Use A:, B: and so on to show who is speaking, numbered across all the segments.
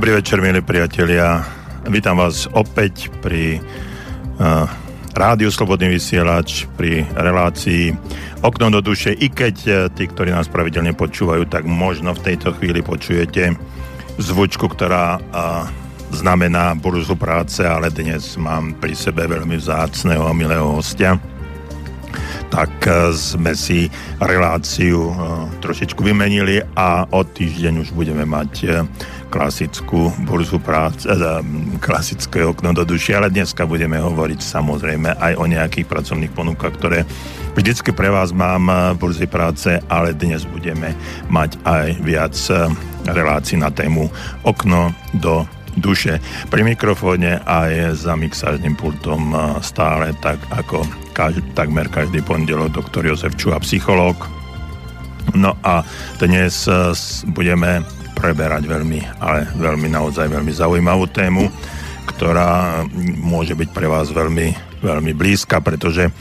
A: Dobrý večer, milí priatelia. Vítam vás opäť pri uh, Rádiu Slobodný vysielač, pri relácii Okno do duše. I keď uh, tí, ktorí nás pravidelne počúvajú, tak možno v tejto chvíli počujete zvučku, ktorá uh, znamená burzu práce, ale dnes mám pri sebe veľmi vzácného a milého hostia tak sme si reláciu trošičku vymenili a od týždeň už budeme mať klasickú burzu práce, teda klasické okno do duši, ale dneska budeme hovoriť samozrejme aj o nejakých pracovných ponukách, ktoré vždycky pre vás mám burzy práce, ale dnes budeme mať aj viac eh, relácií na tému okno do duše. Pri mikrofóne aj za mixážnym pultom eh, stále tak ako každý, takmer každý pondelok doktor Jozef Čuha, psychológ. No a dnes eh, budeme preberať veľmi, ale veľmi naozaj veľmi zaujímavú tému, ktorá môže byť pre vás veľmi, veľmi blízka, pretože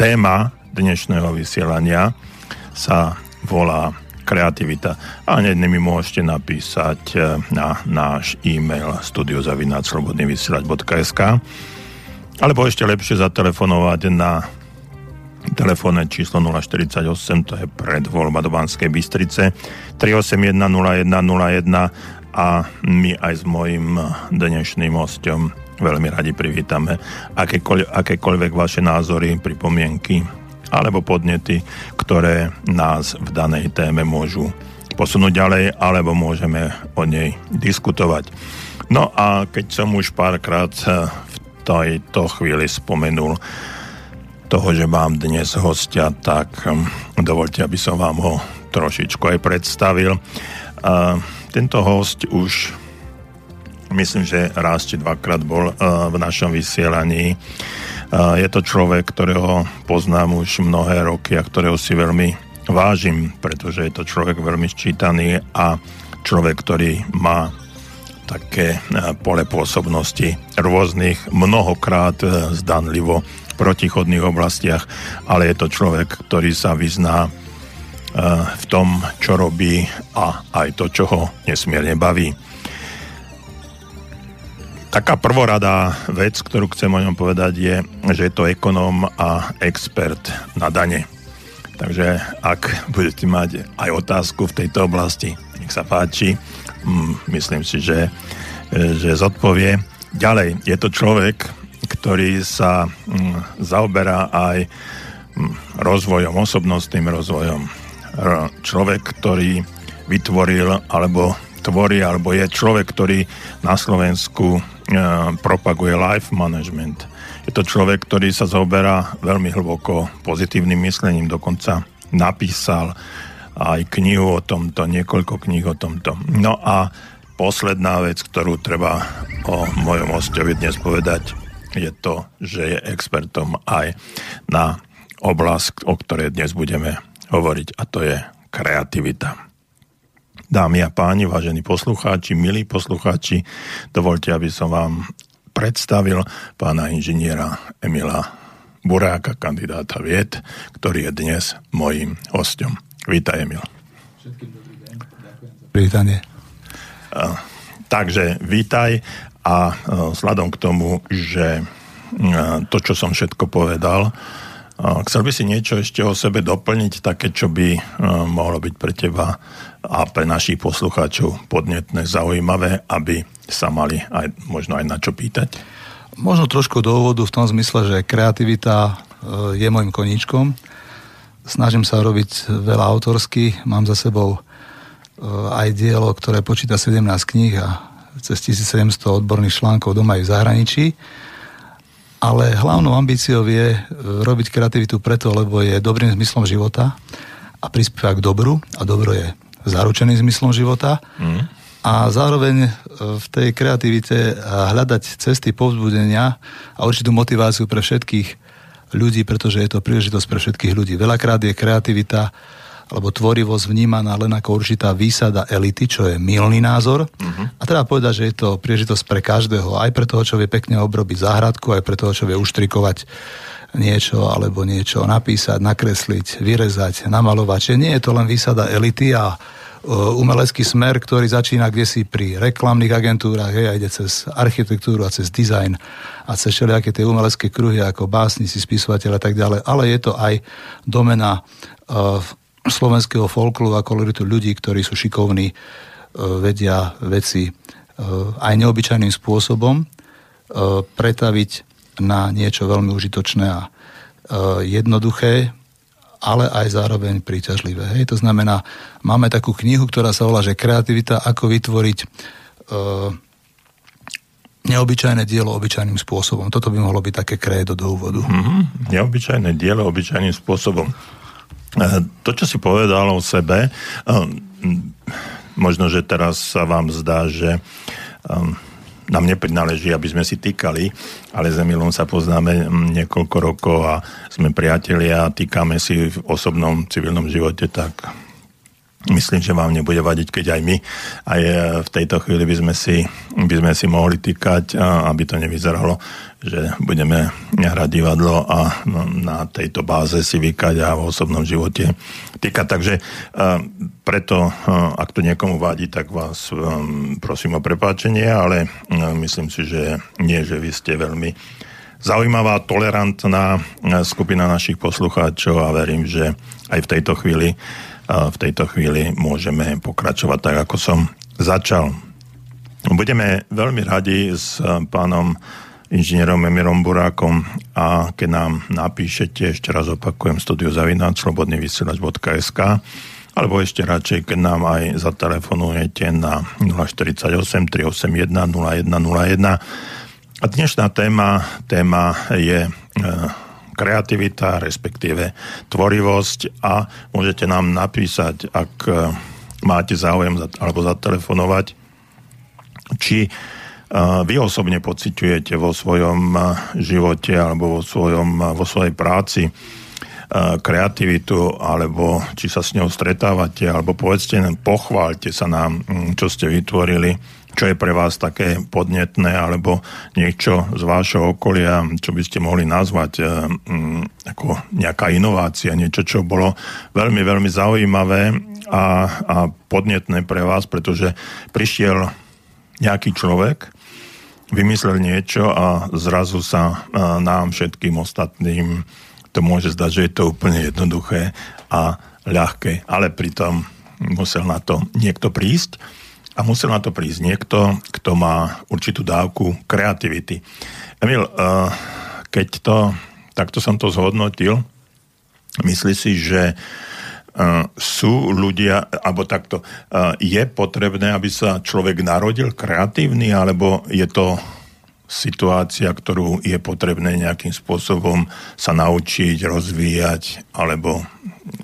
A: téma dnešného vysielania sa volá kreativita. A hneď mi môžete napísať eh, na náš e-mail studiozavináčslobodnyvysielať.sk alebo ešte lepšie zatelefonovať na telefónne číslo 048, to je predvoľba do Banskej Bystrice, 381 0101 a my aj s mojim dnešným hostom veľmi radi privítame akékoľvek, akékoľvek vaše názory, pripomienky alebo podnety, ktoré nás v danej téme môžu posunúť ďalej, alebo môžeme o nej diskutovať. No a keď som už párkrát v tejto chvíli spomenul toho, že mám dnes hostia, tak hm, dovolte, aby som vám ho trošičku aj predstavil. Tento host už myslím, že raz či dvakrát bol v našom vysielaní. Je to človek, ktorého poznám už mnohé roky a ktorého si veľmi vážim, pretože je to človek veľmi ščítaný a človek, ktorý má také pole pôsobnosti rôznych, mnohokrát zdanlivo protichodných oblastiach, ale je to človek, ktorý sa vyzná e, v tom, čo robí a aj to, čo ho nesmierne baví. Taká prvoradá vec, ktorú chcem o ňom povedať, je, že je to ekonóm a expert na dane. Takže ak budete mať aj otázku v tejto oblasti, nech sa páči, mm, myslím si, že, že zodpovie. Ďalej, je to človek, ktorý sa mm, zaoberá aj mm, rozvojom, osobnostným rozvojom. Človek, ktorý vytvoril alebo tvorí, alebo je človek, ktorý na Slovensku e, propaguje life management. Je to človek, ktorý sa zaoberá veľmi hlboko pozitívnym myslením, dokonca napísal aj knihu o tomto, niekoľko kníh o tomto. No a posledná vec, ktorú treba o mojom hostovi dnes povedať, je to, že je expertom aj na oblasť, o ktorej dnes budeme hovoriť, a to je kreativita. Dámy a páni, vážení poslucháči, milí poslucháči, dovolte, aby som vám predstavil pána inžiniera Emila Buráka, kandidáta vied, ktorý je dnes mojím hostom. Vítaj, Emil.
B: Vítanie.
A: Takže vítaj a e, vzhľadom k tomu, že e, to, čo som všetko povedal, e, chcel by si niečo ešte o sebe doplniť, také, čo by mohlo byť pre teba a pre našich poslucháčov podnetné, zaujímavé, aby sa mali aj, možno aj na čo pýtať?
B: Možno trošku do úvodu v tom zmysle, že kreativita je môjim koníčkom. Snažím sa robiť veľa autorsky, mám za sebou aj dielo, ktoré počíta 17 kníh a cez 1700 odborných článkov doma aj v zahraničí. Ale hlavnou ambíciou je e, robiť kreativitu preto, lebo je dobrým zmyslom života a prispieva k dobru a dobro je zaručený zmyslom života. Mm. A zároveň e, v tej kreativite hľadať cesty povzbudenia a určitú motiváciu pre všetkých ľudí, pretože je to príležitosť pre všetkých ľudí. Veľakrát je kreativita alebo tvorivosť vnímaná len ako určitá výsada elity, čo je milný názor. Uh-huh. A treba povedať, že je to príležitosť pre každého, aj pre toho, čo vie pekne obrobiť záhradku, aj pre toho, čo vie uštrikovať niečo, alebo niečo napísať, nakresliť, vyrezať, namalovať. Čiže nie je to len výsada elity a umelecký smer, ktorý začína kde si pri reklamných agentúrach, hej, a ide cez architektúru a cez dizajn a cez všelijaké tie umelecké kruhy ako básnici, spisovateľ a tak ďalej, ale je to aj domena uh, slovenského folklu a koloritu ľudí, ktorí sú šikovní, uh, vedia veci uh, aj neobyčajným spôsobom uh, pretaviť na niečo veľmi užitočné a jednoduché, ale aj zároveň príťažlivé. Hej. To znamená, máme takú knihu, ktorá sa volá, že kreativita, ako vytvoriť e, neobyčajné dielo obyčajným spôsobom. Toto by mohlo byť také krédo do úvodu.
A: Mm-hmm. Neobyčajné dielo obyčajným spôsobom. E, to, čo si povedal o sebe, e, možno, že teraz sa vám zdá, že nám neprináleží, aby sme si týkali, ale s Emilom sa poznáme mm, niekoľko rokov a sme priatelia a týkame si v osobnom civilnom živote, tak myslím, že vám nebude vadiť, keď aj my aj v tejto chvíli by sme si, by sme si mohli týkať, aby to nevyzeralo, že budeme hrať divadlo a na tejto báze si vykať a v osobnom živote týkať. Takže e, preto, e, ak to niekomu vadí, tak vás prosím o prepáčenie, ale myslím si, že nie, že vy ste veľmi zaujímavá, tolerantná skupina našich poslucháčov a verím, že aj v tejto chvíli v tejto chvíli môžeme pokračovať tak, ako som začal. Budeme veľmi radi s pánom inžinierom Emirom Burákom a keď nám napíšete, ešte raz opakujem, studiozavináč slobodnyvysielač.sk alebo ešte radšej, keď nám aj zatelefonujete na 048 381 0101. A dnešná téma, téma je e, kreativita, respektíve tvorivosť a môžete nám napísať, ak e, máte záujem alebo zatelefonovať, či vy osobne pociťujete vo svojom živote alebo vo, svojom, vo svojej práci kreativitu, alebo či sa s ňou stretávate, alebo povedzte, pochváľte sa nám, čo ste vytvorili čo je pre vás také podnetné alebo niečo z vášho okolia, čo by ste mohli nazvať e, ako nejaká inovácia, niečo, čo bolo veľmi, veľmi zaujímavé a, a podnetné pre vás, pretože prišiel nejaký človek, vymyslel niečo a zrazu sa e, nám všetkým ostatným to môže zdať, že je to úplne jednoduché a ľahké, ale pritom musel na to niekto prísť a musel na to prísť niekto, kto má určitú dávku kreativity. Emil, eh, keď to, takto som to zhodnotil, myslí si, že sú ľudia, alebo takto, je potrebné, aby sa človek narodil kreatívny, alebo je to situácia, ktorú je potrebné nejakým spôsobom sa naučiť, rozvíjať, alebo,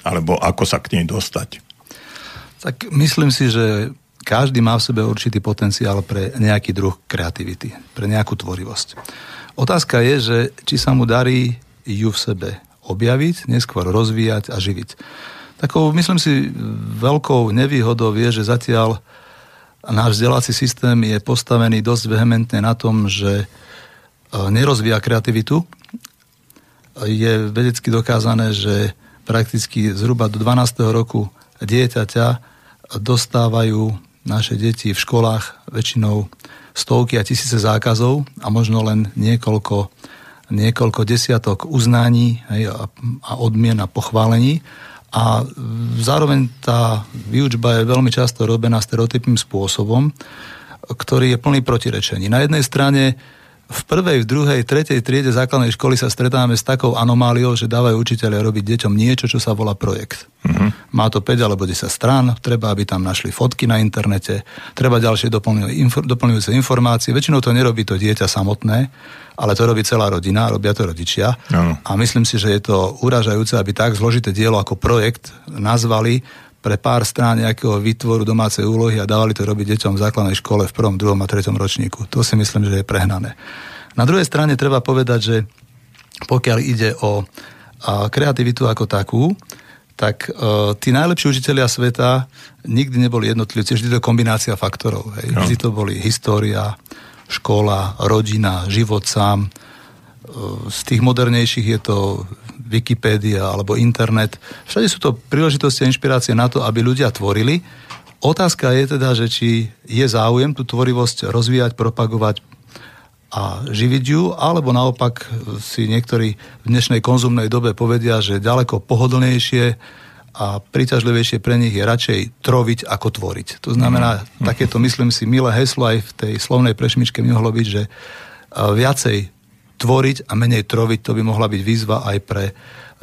A: alebo ako sa k nej dostať?
B: Tak myslím si, že každý má v sebe určitý potenciál pre nejaký druh kreativity, pre nejakú tvorivosť. Otázka je, že či sa mu darí ju v sebe objaviť, neskôr rozvíjať a živiť. Takou, myslím si, veľkou nevýhodou je, že zatiaľ náš vzdelávací systém je postavený dosť vehementne na tom, že e, nerozvíja kreativitu. Je vedecky dokázané, že prakticky zhruba do 12. roku dieťaťa dostávajú naše deti v školách väčšinou stovky a tisíce zákazov a možno len niekoľko, niekoľko desiatok uznaní a odmien a pochválení. A zároveň tá výučba je veľmi často robená stereotypným spôsobom, ktorý je plný protirečení. Na jednej strane v prvej, v druhej, tretej triede základnej školy sa stretávame s takou anomáliou, že dávajú učiteľia robiť deťom niečo, čo sa volá projekt. Uh-huh. Má to 5 alebo 10 strán, treba, aby tam našli fotky na internete, treba ďalšie doplňujúce informácie. Väčšinou to nerobí to dieťa samotné, ale to robí celá rodina, robia to rodičia. Uh-huh. A myslím si, že je to uražajúce, aby tak zložité dielo ako projekt nazvali pre pár strán nejakého výtvoru domácej úlohy a dávali to robiť deťom v základnej škole v prvom, druhom a treťom ročníku. To si myslím, že je prehnané. Na druhej strane treba povedať, že pokiaľ ide o kreativitu ako takú, tak e, tí najlepší učiteľia sveta nikdy neboli jednotlivci, vždy to kombinácia faktorov. Hej. No. Vždy to boli história, škola, rodina, život sám. E, z tých modernejších je to Wikipédia alebo internet. Všade sú to príležitosti a inšpirácie na to, aby ľudia tvorili Otázka je teda, že či je záujem tú tvorivosť rozvíjať, propagovať a živiť ju, alebo naopak si niektorí v dnešnej konzumnej dobe povedia, že ďaleko pohodlnejšie a príťažlivejšie pre nich je radšej troviť ako tvoriť. To znamená, mm. takéto myslím si milé heslo aj v tej slovnej prešmičke mohlo byť, že viacej tvoriť a menej troviť, to by mohla byť výzva aj pre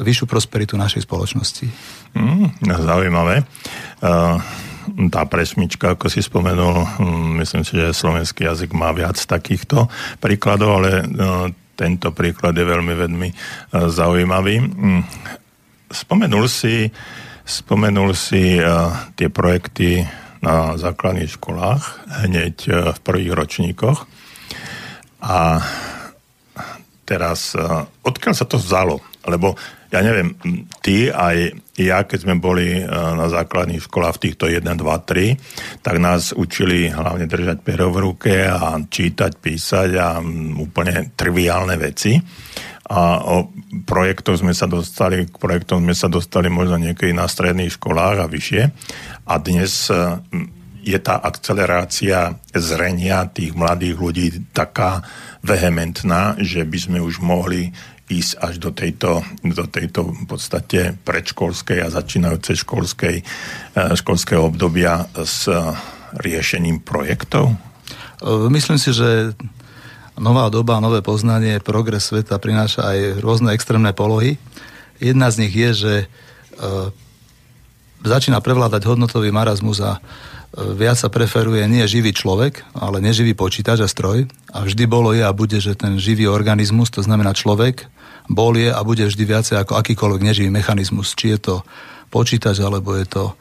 B: vyššiu prosperitu našej spoločnosti.
A: Mm, zaujímavé. Uh, tá presmička, ako si spomenul, um, myslím si, že slovenský jazyk má viac takýchto príkladov, ale uh, tento príklad je veľmi, veľmi uh, zaujímavý. Um, spomenul si Spomenul si uh, tie projekty na základných školách hneď v prvých ročníkoch. A teraz, uh, odkiaľ sa to vzalo? Lebo ja neviem, ty aj ja, keď sme boli na základných školách v týchto 1, 2, 3, tak nás učili hlavne držať pero v ruke a čítať, písať a úplne triviálne veci a o projektov sme sa dostali, k projektom sme sa dostali možno niekedy na stredných školách a vyššie. A dnes e, je tá akcelerácia zrenia tých mladých ľudí taká vehementná, že by sme už mohli ísť až do tejto, do tejto v podstate predškolskej a začínajúcej školskej, e, školského obdobia s riešením projektov?
B: Myslím si, že nová doba, nové poznanie, progres sveta prináša aj rôzne extrémne polohy. Jedna z nich je, že začína prevládať hodnotový marazmus a viac sa preferuje nie živý človek, ale neživý počítač a stroj. A vždy bolo je a bude, že ten živý organizmus, to znamená človek, bol je a bude vždy viacej ako akýkoľvek neživý mechanizmus. Či je to počítač, alebo je to e,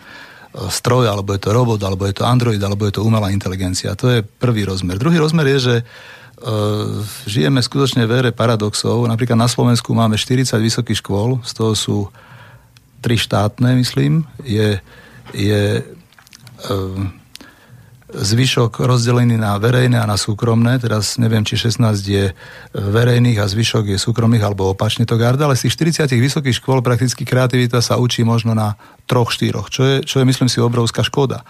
B: stroj, alebo je to robot, alebo je to android, alebo je to umelá inteligencia. To je prvý rozmer. Druhý rozmer je, že Ehm, žijeme skutočne v ére paradoxov. Napríklad na Slovensku máme 40 vysokých škôl, z toho sú tri štátne, myslím. Je, je zvyšok rozdelený na verejné a na súkromné. Teraz neviem, či 16 je verejných a zvyšok je súkromných, alebo opačne to garda, ale z tých 40 vysokých škôl prakticky kreativita sa učí možno na troch, štyroch, čo je, čo je myslím si, obrovská škoda.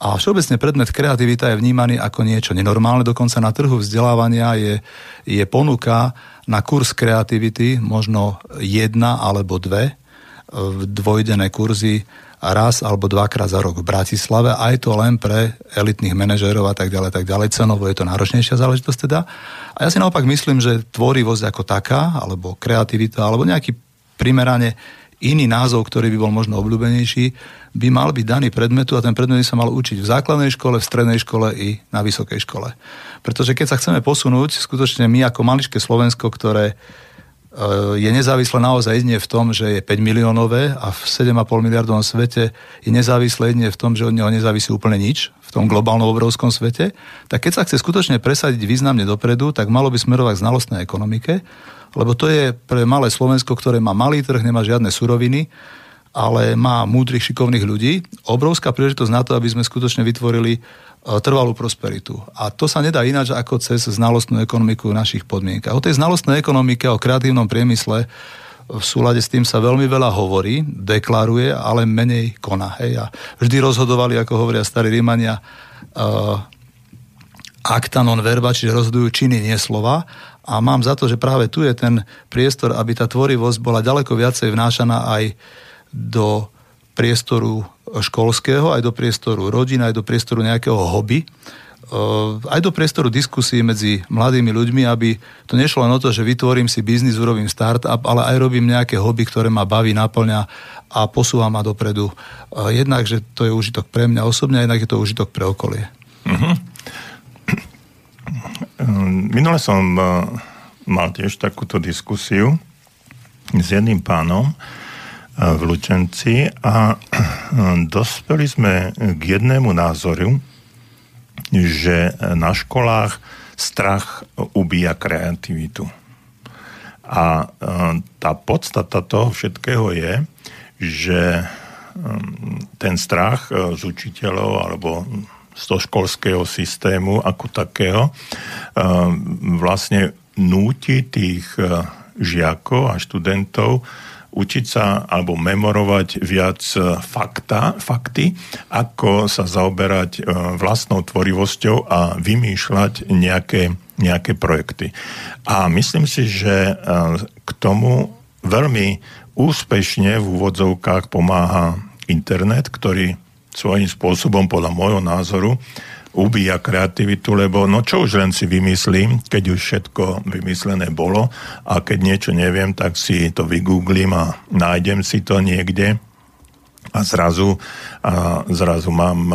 B: A všeobecne predmet kreativita je vnímaný ako niečo nenormálne, dokonca na trhu vzdelávania je, je ponuka na kurz kreativity, možno jedna alebo dve, e, dvojdené kurzy raz alebo dvakrát za rok v Bratislave, aj to len pre elitných manažérov a tak ďalej, tak ďalej. Cenovo je to náročnejšia záležitosť teda. A ja si naopak myslím, že tvorivosť ako taká, alebo kreativita, alebo nejaký primerane iný názov, ktorý by bol možno obľúbenejší, by mal byť daný predmetu a ten predmet by sa mal učiť v základnej škole, v strednej škole i na vysokej škole. Pretože keď sa chceme posunúť, skutočne my ako maličké Slovensko, ktoré je nezávislé naozaj jedine v tom, že je 5 miliónové a v 7,5 miliardovom svete je nezávislé jedine v tom, že od neho nezávisí úplne nič v tom globálnom obrovskom svete, tak keď sa chce skutočne presadiť významne dopredu, tak malo by smerovať k znalostnej ekonomike, lebo to je pre malé Slovensko, ktoré má malý trh, nemá žiadne suroviny, ale má múdrych, šikovných ľudí. Obrovská príležitosť na to, aby sme skutočne vytvorili e, trvalú prosperitu. A to sa nedá ináč ako cez znalostnú ekonomiku v našich podmienkach. O tej znalostnej ekonomike, o kreatívnom priemysle v súlade s tým sa veľmi veľa hovorí, deklaruje, ale menej koná. Hej. A vždy rozhodovali, ako hovoria starí Rímania, uh, acta non verba, čiže rozhodujú činy, nie slova. A mám za to, že práve tu je ten priestor, aby tá tvorivosť bola ďaleko viacej vnášaná aj do priestoru školského, aj do priestoru rodiny, aj do priestoru nejakého hobby, eh, aj do priestoru diskusí medzi mladými ľuďmi, aby to nešlo len o to, že vytvorím si biznis, urobím startup, ale aj robím nejaké hobby, ktoré ma baví, naplňa a posúva ma dopredu. Eh, jednak, že to je užitok pre mňa osobne, a jednak je to užitok pre okolie. Uh-huh.
A: Minule som mal tiež takúto diskusiu s jedným pánom, v Lučenci a dospeli sme k jednému názoru, že na školách strach ubíja kreativitu. A tá podstata toho všetkého je, že ten strach z učiteľov alebo z toho školského systému ako takého vlastne núti tých žiakov a študentov učiť sa alebo memorovať viac fakta, fakty, ako sa zaoberať vlastnou tvorivosťou a vymýšľať nejaké, nejaké projekty. A myslím si, že k tomu veľmi úspešne v úvodzovkách pomáha internet, ktorý svojím spôsobom, podľa môjho názoru, ubíja kreativitu, lebo no čo už len si vymyslím, keď už všetko vymyslené bolo a keď niečo neviem, tak si to vygooglím a nájdem si to niekde a zrazu, a zrazu mám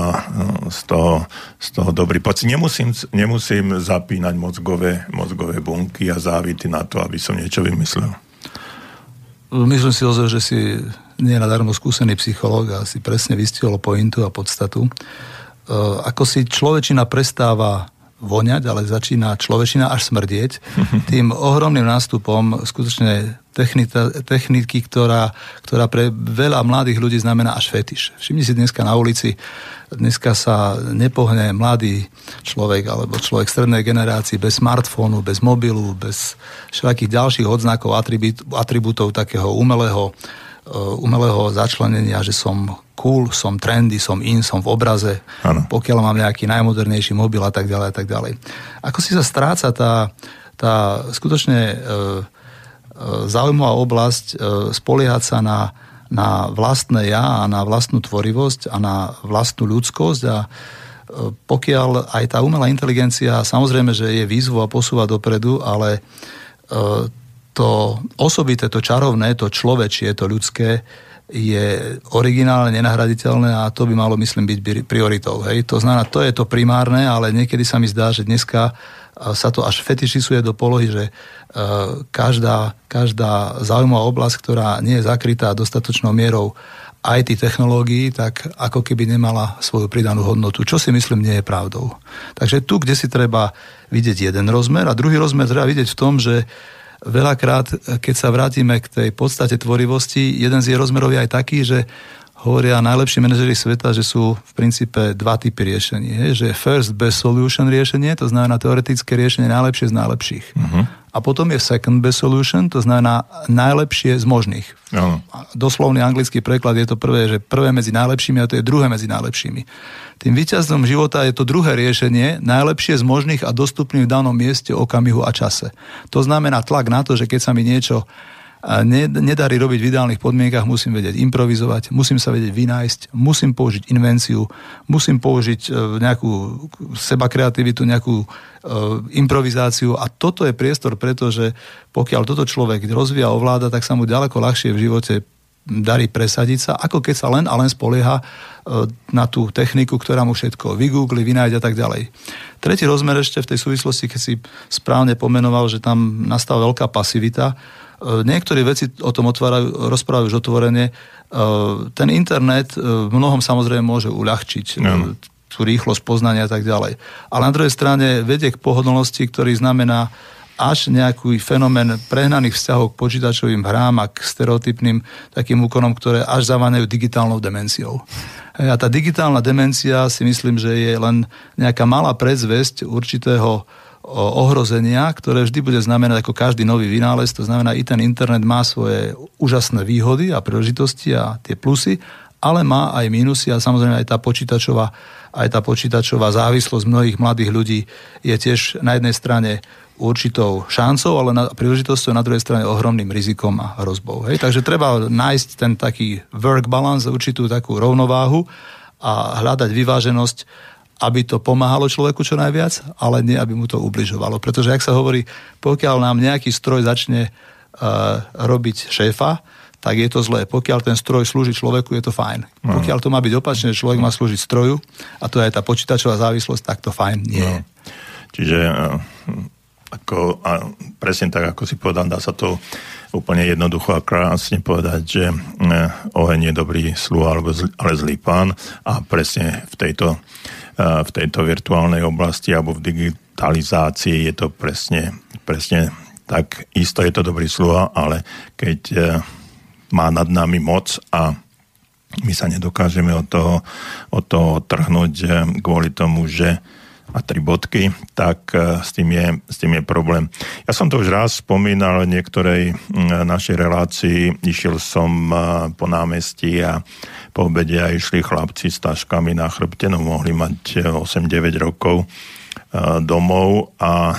A: z toho, z toho dobrý pocit. Nemusím, nemusím zapínať mozgové, mozgové bunky a závity na to, aby som niečo vymyslel.
B: Myslím si ozaj, že si nie nadarmo skúsený psychológ a si presne vystihol pointu a podstatu. Eh, ako si človečina prestáva voňať, ale začína človečina až smrdieť, tým ohromným nástupom skutočne technika, techniky, ktorá, ktorá pre veľa mladých ľudí znamená až fetiš. Všimni si dneska na ulici, dneska sa nepohne mladý človek alebo človek strednej generácii bez smartfónu, bez mobilu, bez všetkých ďalších odznakov, atribútov takého umelého Eh, umelého začlenenia, že som cool, som trendy, som in, som v obraze, ano. pokiaľ mám nejaký najmodernejší mobil a tak ďalej a tak ďalej. Ako si sa stráca tá, tá skutočne e, e, zaujímavá oblasť e, spoliehať sa na, na vlastné ja a na vlastnú tvorivosť a na vlastnú ľudskosť a pokiaľ aj tá umelá inteligencia, samozrejme, že je výzvu a posúva dopredu, ale to osobité, to čarovné, to človečie, to ľudské je originálne, nenahraditeľné a to by malo, myslím, byť prioritou. Hej? To znamená, to je to primárne, ale niekedy sa mi zdá, že dneska sa to až fetišisuje do polohy, že každá, každá zaujímavá oblasť, ktorá nie je zakrytá dostatočnou mierou IT technológií, tak ako keby nemala svoju pridanú hodnotu, čo si myslím nie je pravdou. Takže tu, kde si treba vidieť jeden rozmer a druhý rozmer treba vidieť v tom, že veľakrát, keď sa vrátime k tej podstate tvorivosti, jeden z jej rozmerov je aj taký, že hovoria najlepší manažeri sveta, že sú v princípe dva typy riešení. Je, že first best solution riešenie, to znamená teoretické riešenie najlepšie z najlepších. Uh-huh. A potom je second best solution, to znamená najlepšie z možných. Uh-huh. Doslovný anglický preklad je to prvé, že prvé medzi najlepšími a to je druhé medzi najlepšími. Tým víťazom života je to druhé riešenie, najlepšie z možných a dostupných v danom mieste, okamihu a čase. To znamená tlak na to, že keď sa mi niečo nedarí robiť v ideálnych podmienkach, musím vedieť improvizovať, musím sa vedieť vynájsť, musím použiť invenciu, musím použiť e, nejakú seba kreativitu, nejakú e, improvizáciu a toto je priestor, pretože pokiaľ toto človek rozvíja, ovláda, tak sa mu ďaleko ľahšie v živote darí presadiť sa, ako keď sa len a len spolieha e, na tú techniku, ktorá mu všetko vygoogli, vynájde a tak ďalej. Tretí rozmer ešte v tej súvislosti, keď si správne pomenoval, že tam nastáva veľká pasivita, niektorí veci o tom otvárajú, rozprávajú už otvorene. E, ten internet v mnohom samozrejme môže uľahčiť no. tú rýchlosť poznania a tak ďalej. Ale na druhej strane vedie k pohodlnosti, ktorý znamená až nejaký fenomén prehnaných vzťahov k počítačovým hrám a k stereotypným takým úkonom, ktoré až zaváňajú digitálnou demenciou. A tá digitálna demencia si myslím, že je len nejaká malá predzvesť určitého ohrozenia, ktoré vždy bude znamenať ako každý nový vynález. To znamená, i ten internet má svoje úžasné výhody a príležitosti a tie plusy, ale má aj mínusy a samozrejme aj tá počítačová, aj tá počítačová závislosť mnohých mladých ľudí je tiež na jednej strane určitou šancou, ale na príležitosťou na druhej strane ohromným rizikom a hrozbou. Hej? Takže treba nájsť ten taký work balance, určitú takú rovnováhu a hľadať vyváženosť, aby to pomáhalo človeku čo najviac, ale nie, aby mu to ubližovalo. Pretože, ak sa hovorí, pokiaľ nám nejaký stroj začne uh, robiť šéfa, tak je to zlé. Pokiaľ ten stroj slúži človeku, je to fajn. No. Pokiaľ to má byť opačne, že človek má slúžiť stroju, a to je tá počítačová závislosť, tak to fajn nie no.
A: Čiže ako, a presne tak, ako si povedal, dá sa to úplne jednoducho a krásne povedať, že e, oheň je dobrý sluha, ale zlý pán a presne v tejto, e, v tejto virtuálnej oblasti alebo v digitalizácii je to presne, presne tak. Isto je to dobrý sluha, ale keď e, má nad nami moc a my sa nedokážeme od toho, od toho trhnúť kvôli tomu, že a tri bodky, tak e, s tým, je, s tým je problém. Ja som to už raz spomínal v niektorej našej relácii. Išiel som e, po námestí a po obede a išli chlapci s taškami na chrbte, no mohli mať 8-9 e, rokov domov a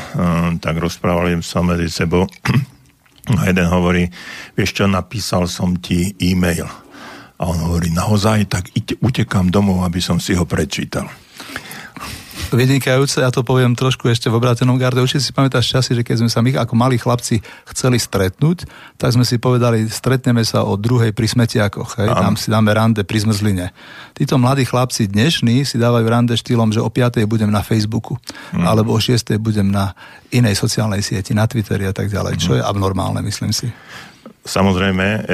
A: tak rozprávali sa medzi sebou. A jeden hovorí, vieš čo, napísal som ti e-mail. A on hovorí, naozaj, tak utekám domov, aby som si ho prečítal
B: vynikajúce, ja to poviem trošku ešte v obrátenom garde. Určite si pamätáš časy, že keď sme sa my ako malí chlapci chceli stretnúť, tak sme si povedali, stretneme sa o druhej pri smetiakoch, hej? tam si dáme rande pri zmrzline. Títo mladí chlapci dnešní si dávajú rande štýlom, že o 5. budem na Facebooku, mm. alebo o 6. budem na inej sociálnej sieti, na Twitteri a tak ďalej, čo mm. je abnormálne, myslím si.
A: Samozrejme,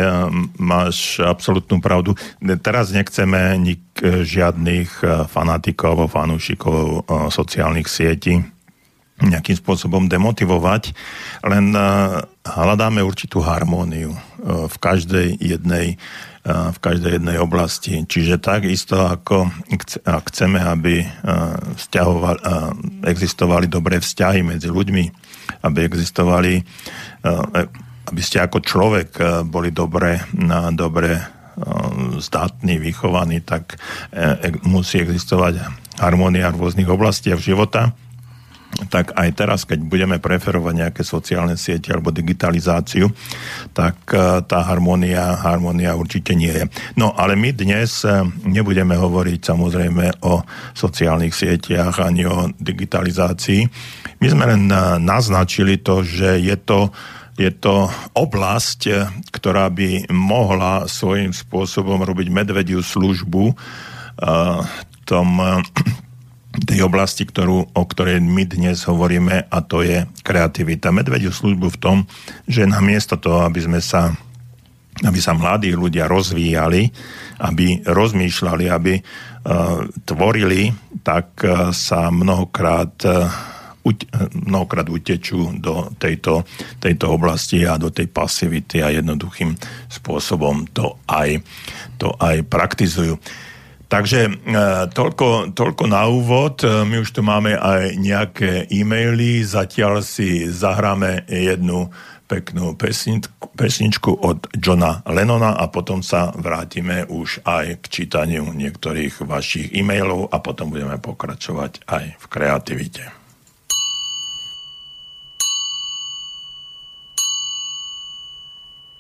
A: máš absolútnu pravdu. Teraz nechceme nik, žiadnych e, fanatikov alebo fanúšikov e, sociálnych sietí nejakým spôsobom demotivovať, len e, hľadáme určitú harmóniu v každej jednej v každej jednej oblasti. Čiže takisto ako chceme, aby existovali dobré vzťahy medzi ľuďmi, aby existovali aby ste ako človek eh, boli dobre, dobre eh, zdatní, vychovaní, tak eh, musí existovať harmónia v rôznych oblastiach života. Tak aj teraz, keď budeme preferovať nejaké sociálne siete alebo digitalizáciu, tak tá harmónia, harmónia určite nie je. No ale my dnes nebudeme hovoriť samozrejme o sociálnych sieťach ani o digitalizácii. My sme len naznačili to, že je to je to oblasť, eh, ktorá by mohla svojím spôsobom robiť medvediu službu uh, tom, uh, tej oblasti, ktorú, o ktorej my dnes hovoríme, a to je kreativita. Medvediu službu v tom, že namiesto toho, aby sme sa aby sa mladí ľudia rozvíjali, aby rozmýšľali, aby uh, tvorili, tak uh, sa mnohokrát uh, mnohokrát utečú do tejto, tejto oblasti a do tej pasivity a jednoduchým spôsobom to aj, to aj praktizujú. Takže e, toľko, toľko na úvod. E, my už tu máme aj nejaké e-maily. Zatiaľ si zahráme jednu peknú pesničku, od Johna Lennona a potom sa vrátime už aj k čítaniu niektorých vašich e-mailov a potom budeme pokračovať aj v kreativite.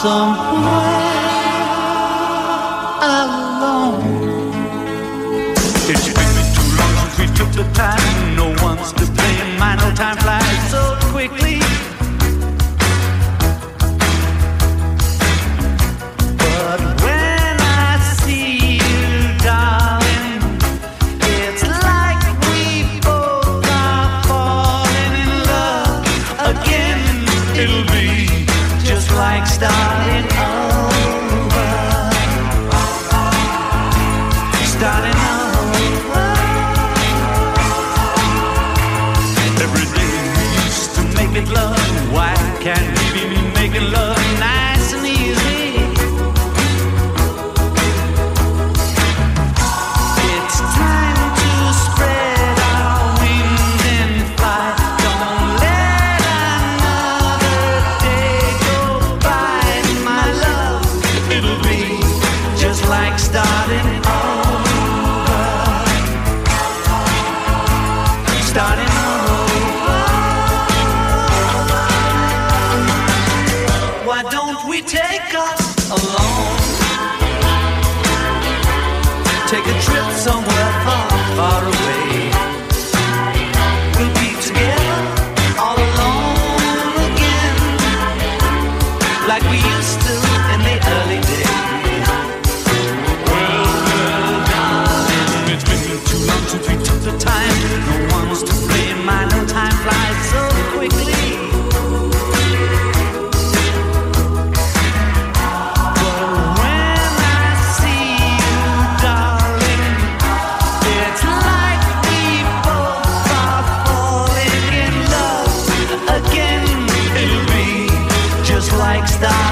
A: somewhere alone. It's been too long since we took the time. No one's to blame. My no time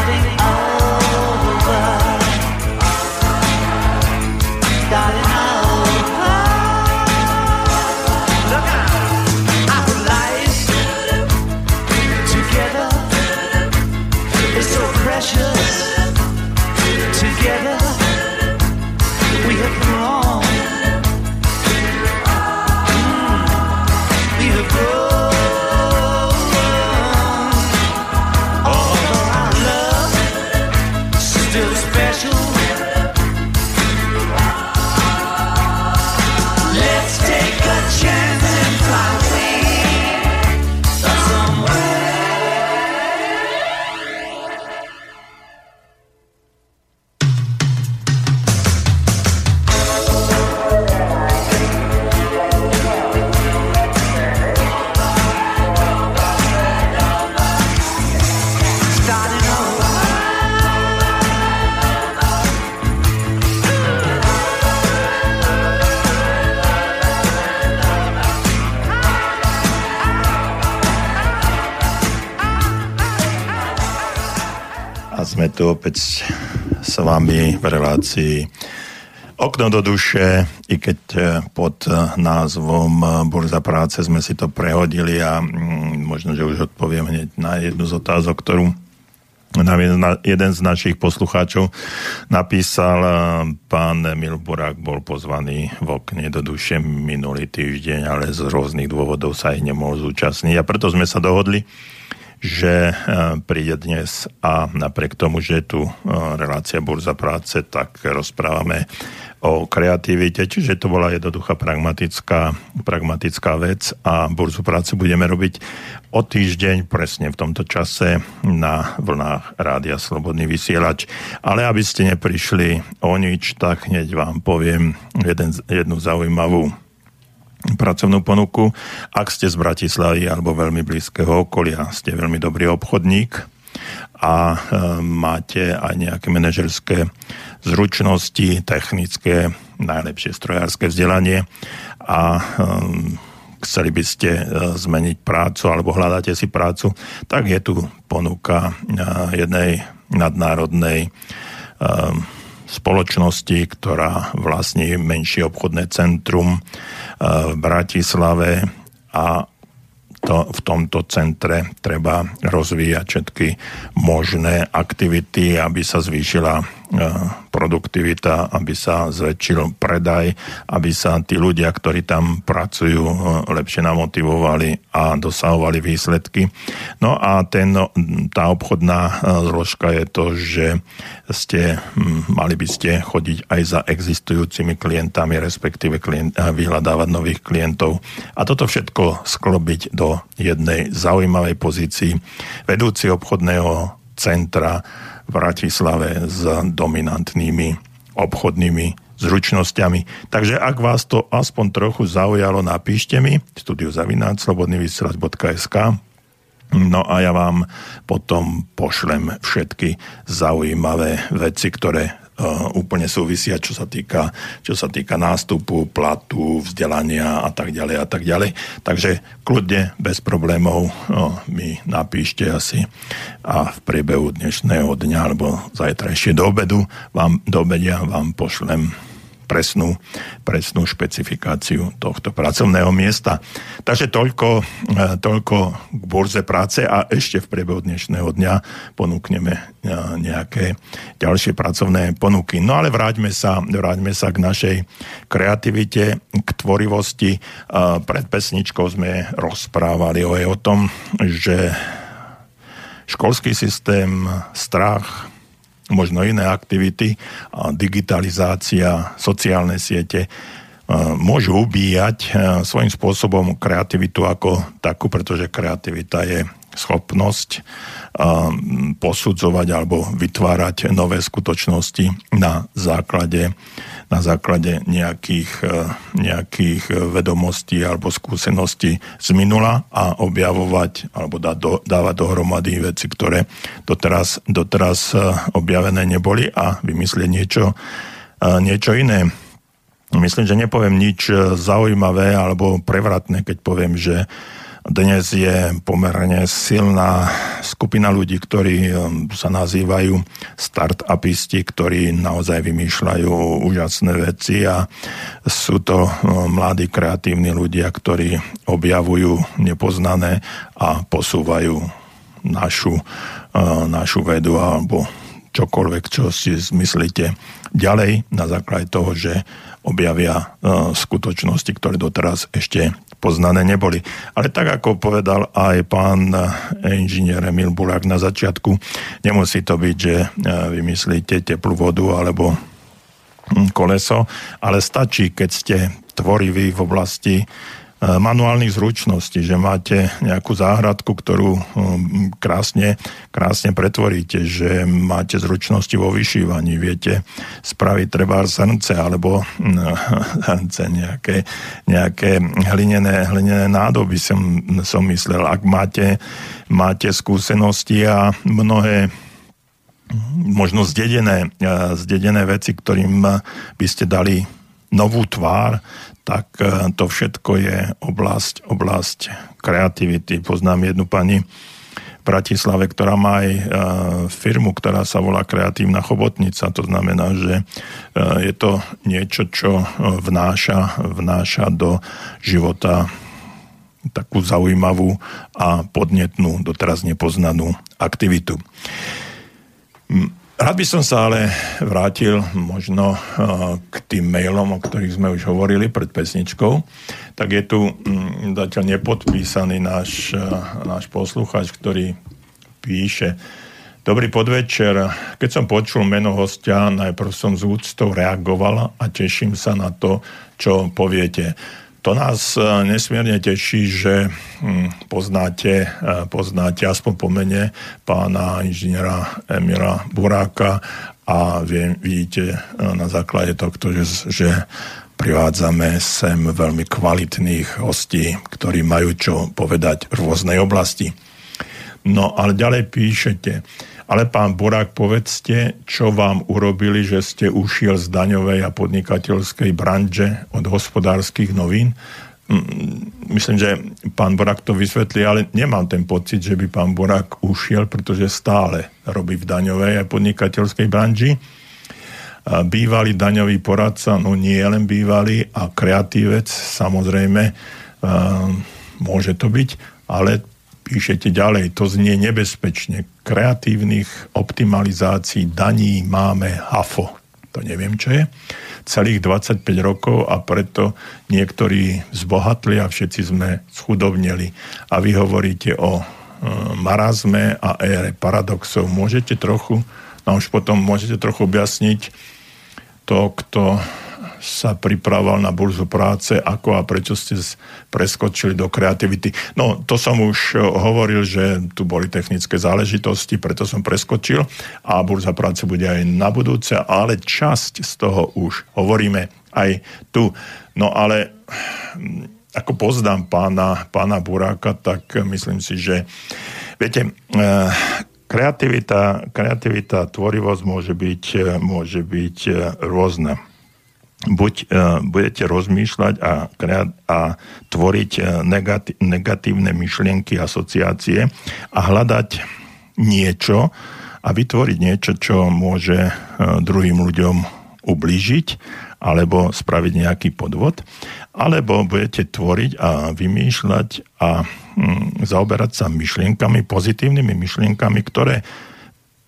A: sing. Tu opäť s vami v relácii. Okno do duše, i keď e, pod e, názvom e, Burza práce sme si to prehodili a mm, možno, že už odpoviem hneď na jednu z otázok, ktorú jeden z našich poslucháčov napísal, pán Emil Burák bol pozvaný v okne do duše minulý týždeň, ale z rôznych dôvodov sa aj nemohol zúčastniť a preto sme sa dohodli, že príde dnes a napriek tomu, že je tu relácia Burza práce, tak rozprávame o kreativite, čiže to bola jednoduchá pragmatická, pragmatická vec a burzu práce budeme robiť o týždeň presne v tomto čase na vlnách Rádia Slobodný vysielač. Ale aby ste neprišli o nič, tak hneď vám poviem jeden, jednu zaujímavú pracovnú ponuku. Ak ste z Bratislavy alebo veľmi blízkeho okolia, ste veľmi dobrý obchodník a e, máte aj nejaké manažerské zručnosti, technické, najlepšie strojárske vzdelanie a um, chceli by ste uh, zmeniť prácu alebo hľadáte si prácu, tak je tu ponuka jednej nadnárodnej spoločnosti, ktorá vlastní menšie obchodné centrum uh, v Bratislave. A to, v tomto centre treba rozvíjať všetky možné aktivity, aby sa zvýšila produktivita, aby sa zväčšil predaj, aby sa tí ľudia, ktorí tam pracujú, e, lepšie namotivovali a dosahovali výsledky. No a ten, tá obchodná e, zložka je to, že ste, mali by ste chodiť aj za existujúcimi klientami, respektíve klient, vyhľadávať nových klientov a toto všetko sklobiť do jednej zaujímavej pozícii vedúci obchodného centra Bratislave s dominantnými obchodnými zručnosťami. Takže ak vás to aspoň trochu zaujalo, napíšte mi studiozavináčslobodnyvysielač.sk No a ja vám potom pošlem všetky zaujímavé veci, ktoré úplne súvisia, čo sa týka, čo sa týka nástupu, platu, vzdelania a tak ďalej a tak ďalej. Takže kľudne, bez problémov uh, mi napíšte asi a v priebehu dnešného dňa alebo zajtrajšie do obedu vám, do obedia vám pošlem presnú, presnú špecifikáciu tohto pracovného miesta. Takže toľko, e, toľko k borze práce a ešte v priebehu dnešného dňa ponúkneme e, nejaké ďalšie pracovné ponuky. No ale vráťme sa, vráťme sa k našej kreativite, k tvorivosti. E, pred pesničkou sme rozprávali o, o tom, že školský systém, strach, možno iné aktivity, digitalizácia, sociálne siete, môžu ubíjať svojím spôsobom kreativitu ako takú, pretože kreativita je schopnosť posudzovať alebo vytvárať nové skutočnosti na základe na základe nejakých, nejakých vedomostí alebo skúseností z minula a objavovať alebo dá do, dávať dohromady veci, ktoré doteraz, doteraz objavené neboli a vymyslieť niečo, niečo iné. Myslím, že nepoviem nič zaujímavé alebo prevratné, keď poviem, že dnes je pomerne silná skupina ľudí, ktorí um, sa nazývajú start-upisti, ktorí naozaj vymýšľajú úžasné veci a sú to um, mladí kreatívni ľudia, ktorí objavujú nepoznané a posúvajú našu, našu vedu alebo čokoľvek, čo si zmyslíte ďalej na základe toho, že objavia uh, skutočnosti, ktoré doteraz ešte poznané neboli. Ale tak ako povedal aj pán eh, inžinier Emil Bulák na začiatku, nemusí to byť, že eh, vymyslíte teplú vodu alebo hm, koleso, ale stačí, keď ste tvoriví v oblasti E, manuálnych zručností, že máte nejakú záhradku, ktorú e, krásne, krásne pretvoríte, že máte zručnosti vo vyšívaní, viete spraviť treba srnce alebo srnce, nejaké, nejaké hlinené, hlinené nádoby som, som myslel. Ak máte, máte skúsenosti a mnohé možno zdedené, e, zdedené veci, ktorým by ste dali novú tvár, tak e, to všetko je oblasť, oblasť kreativity. Poznám jednu pani Bratislave, ktorá má aj firmu, ktorá sa volá Kreatívna chobotnica. To znamená, že je to niečo, čo vnáša, vnáša do života takú zaujímavú a podnetnú, doteraz nepoznanú aktivitu. Rád by som sa ale vrátil možno eh, k tým mailom, o ktorých sme už hovorili pred pesničkou. Tak je tu mm, zatiaľ nepodpísaný náš, eh, náš poslucháč, ktorý píše Dobrý podvečer. Keď som počul meno hostia, najprv som z úctou reagoval a teším sa na to, čo poviete. To nás e, nesmierne teší, že hm, poznáte, e, poznáte aspoň po mene pána inžiniera Emira Buráka a vie, vidíte e, na základe tohto, že, že privádzame sem veľmi kvalitných hostí, ktorí majú čo povedať v rôznej oblasti. No ale ďalej píšete, ale pán Borák, povedzte, čo vám urobili, že ste ušiel z daňovej a podnikateľskej branže od hospodárskych novín? Mm, myslím, že pán Borák to vysvetlí, ale nemám ten pocit, že by pán Borák ušiel, pretože stále robí v daňovej a podnikateľskej branži. Bývalý daňový poradca, no nie len bývalý a kreatívec, samozrejme, môže to byť, ale píšete ďalej, to znie nebezpečne. Kreatívnych optimalizácií daní máme hafo. To neviem, čo je. Celých 25 rokov a preto niektorí zbohatli a všetci sme schudobneli. A vy hovoríte o e, marazme a ére paradoxov. Môžete trochu, no už potom môžete trochu objasniť to, kto sa pripravoval na burzu práce, ako a prečo ste preskočili do kreativity. No, to som už eh, hovoril, že tu boli technické záležitosti, preto som preskočil a burza práce bude aj na budúce, ale časť z toho už hovoríme aj tu. No ale hm, ako poznám pána, pána Buráka, tak myslím si, že viete, eh, kreativita, kreativita, tvorivosť môže byť, eh, môže byť rôzna buď uh, budete rozmýšľať a, a tvoriť uh, negati- negatívne myšlienky, asociácie a hľadať niečo a vytvoriť niečo, čo môže uh, druhým ľuďom ublížiť alebo spraviť nejaký podvod, alebo budete tvoriť a vymýšľať a hm, zaoberať sa myšlienkami, pozitívnymi myšlienkami, ktoré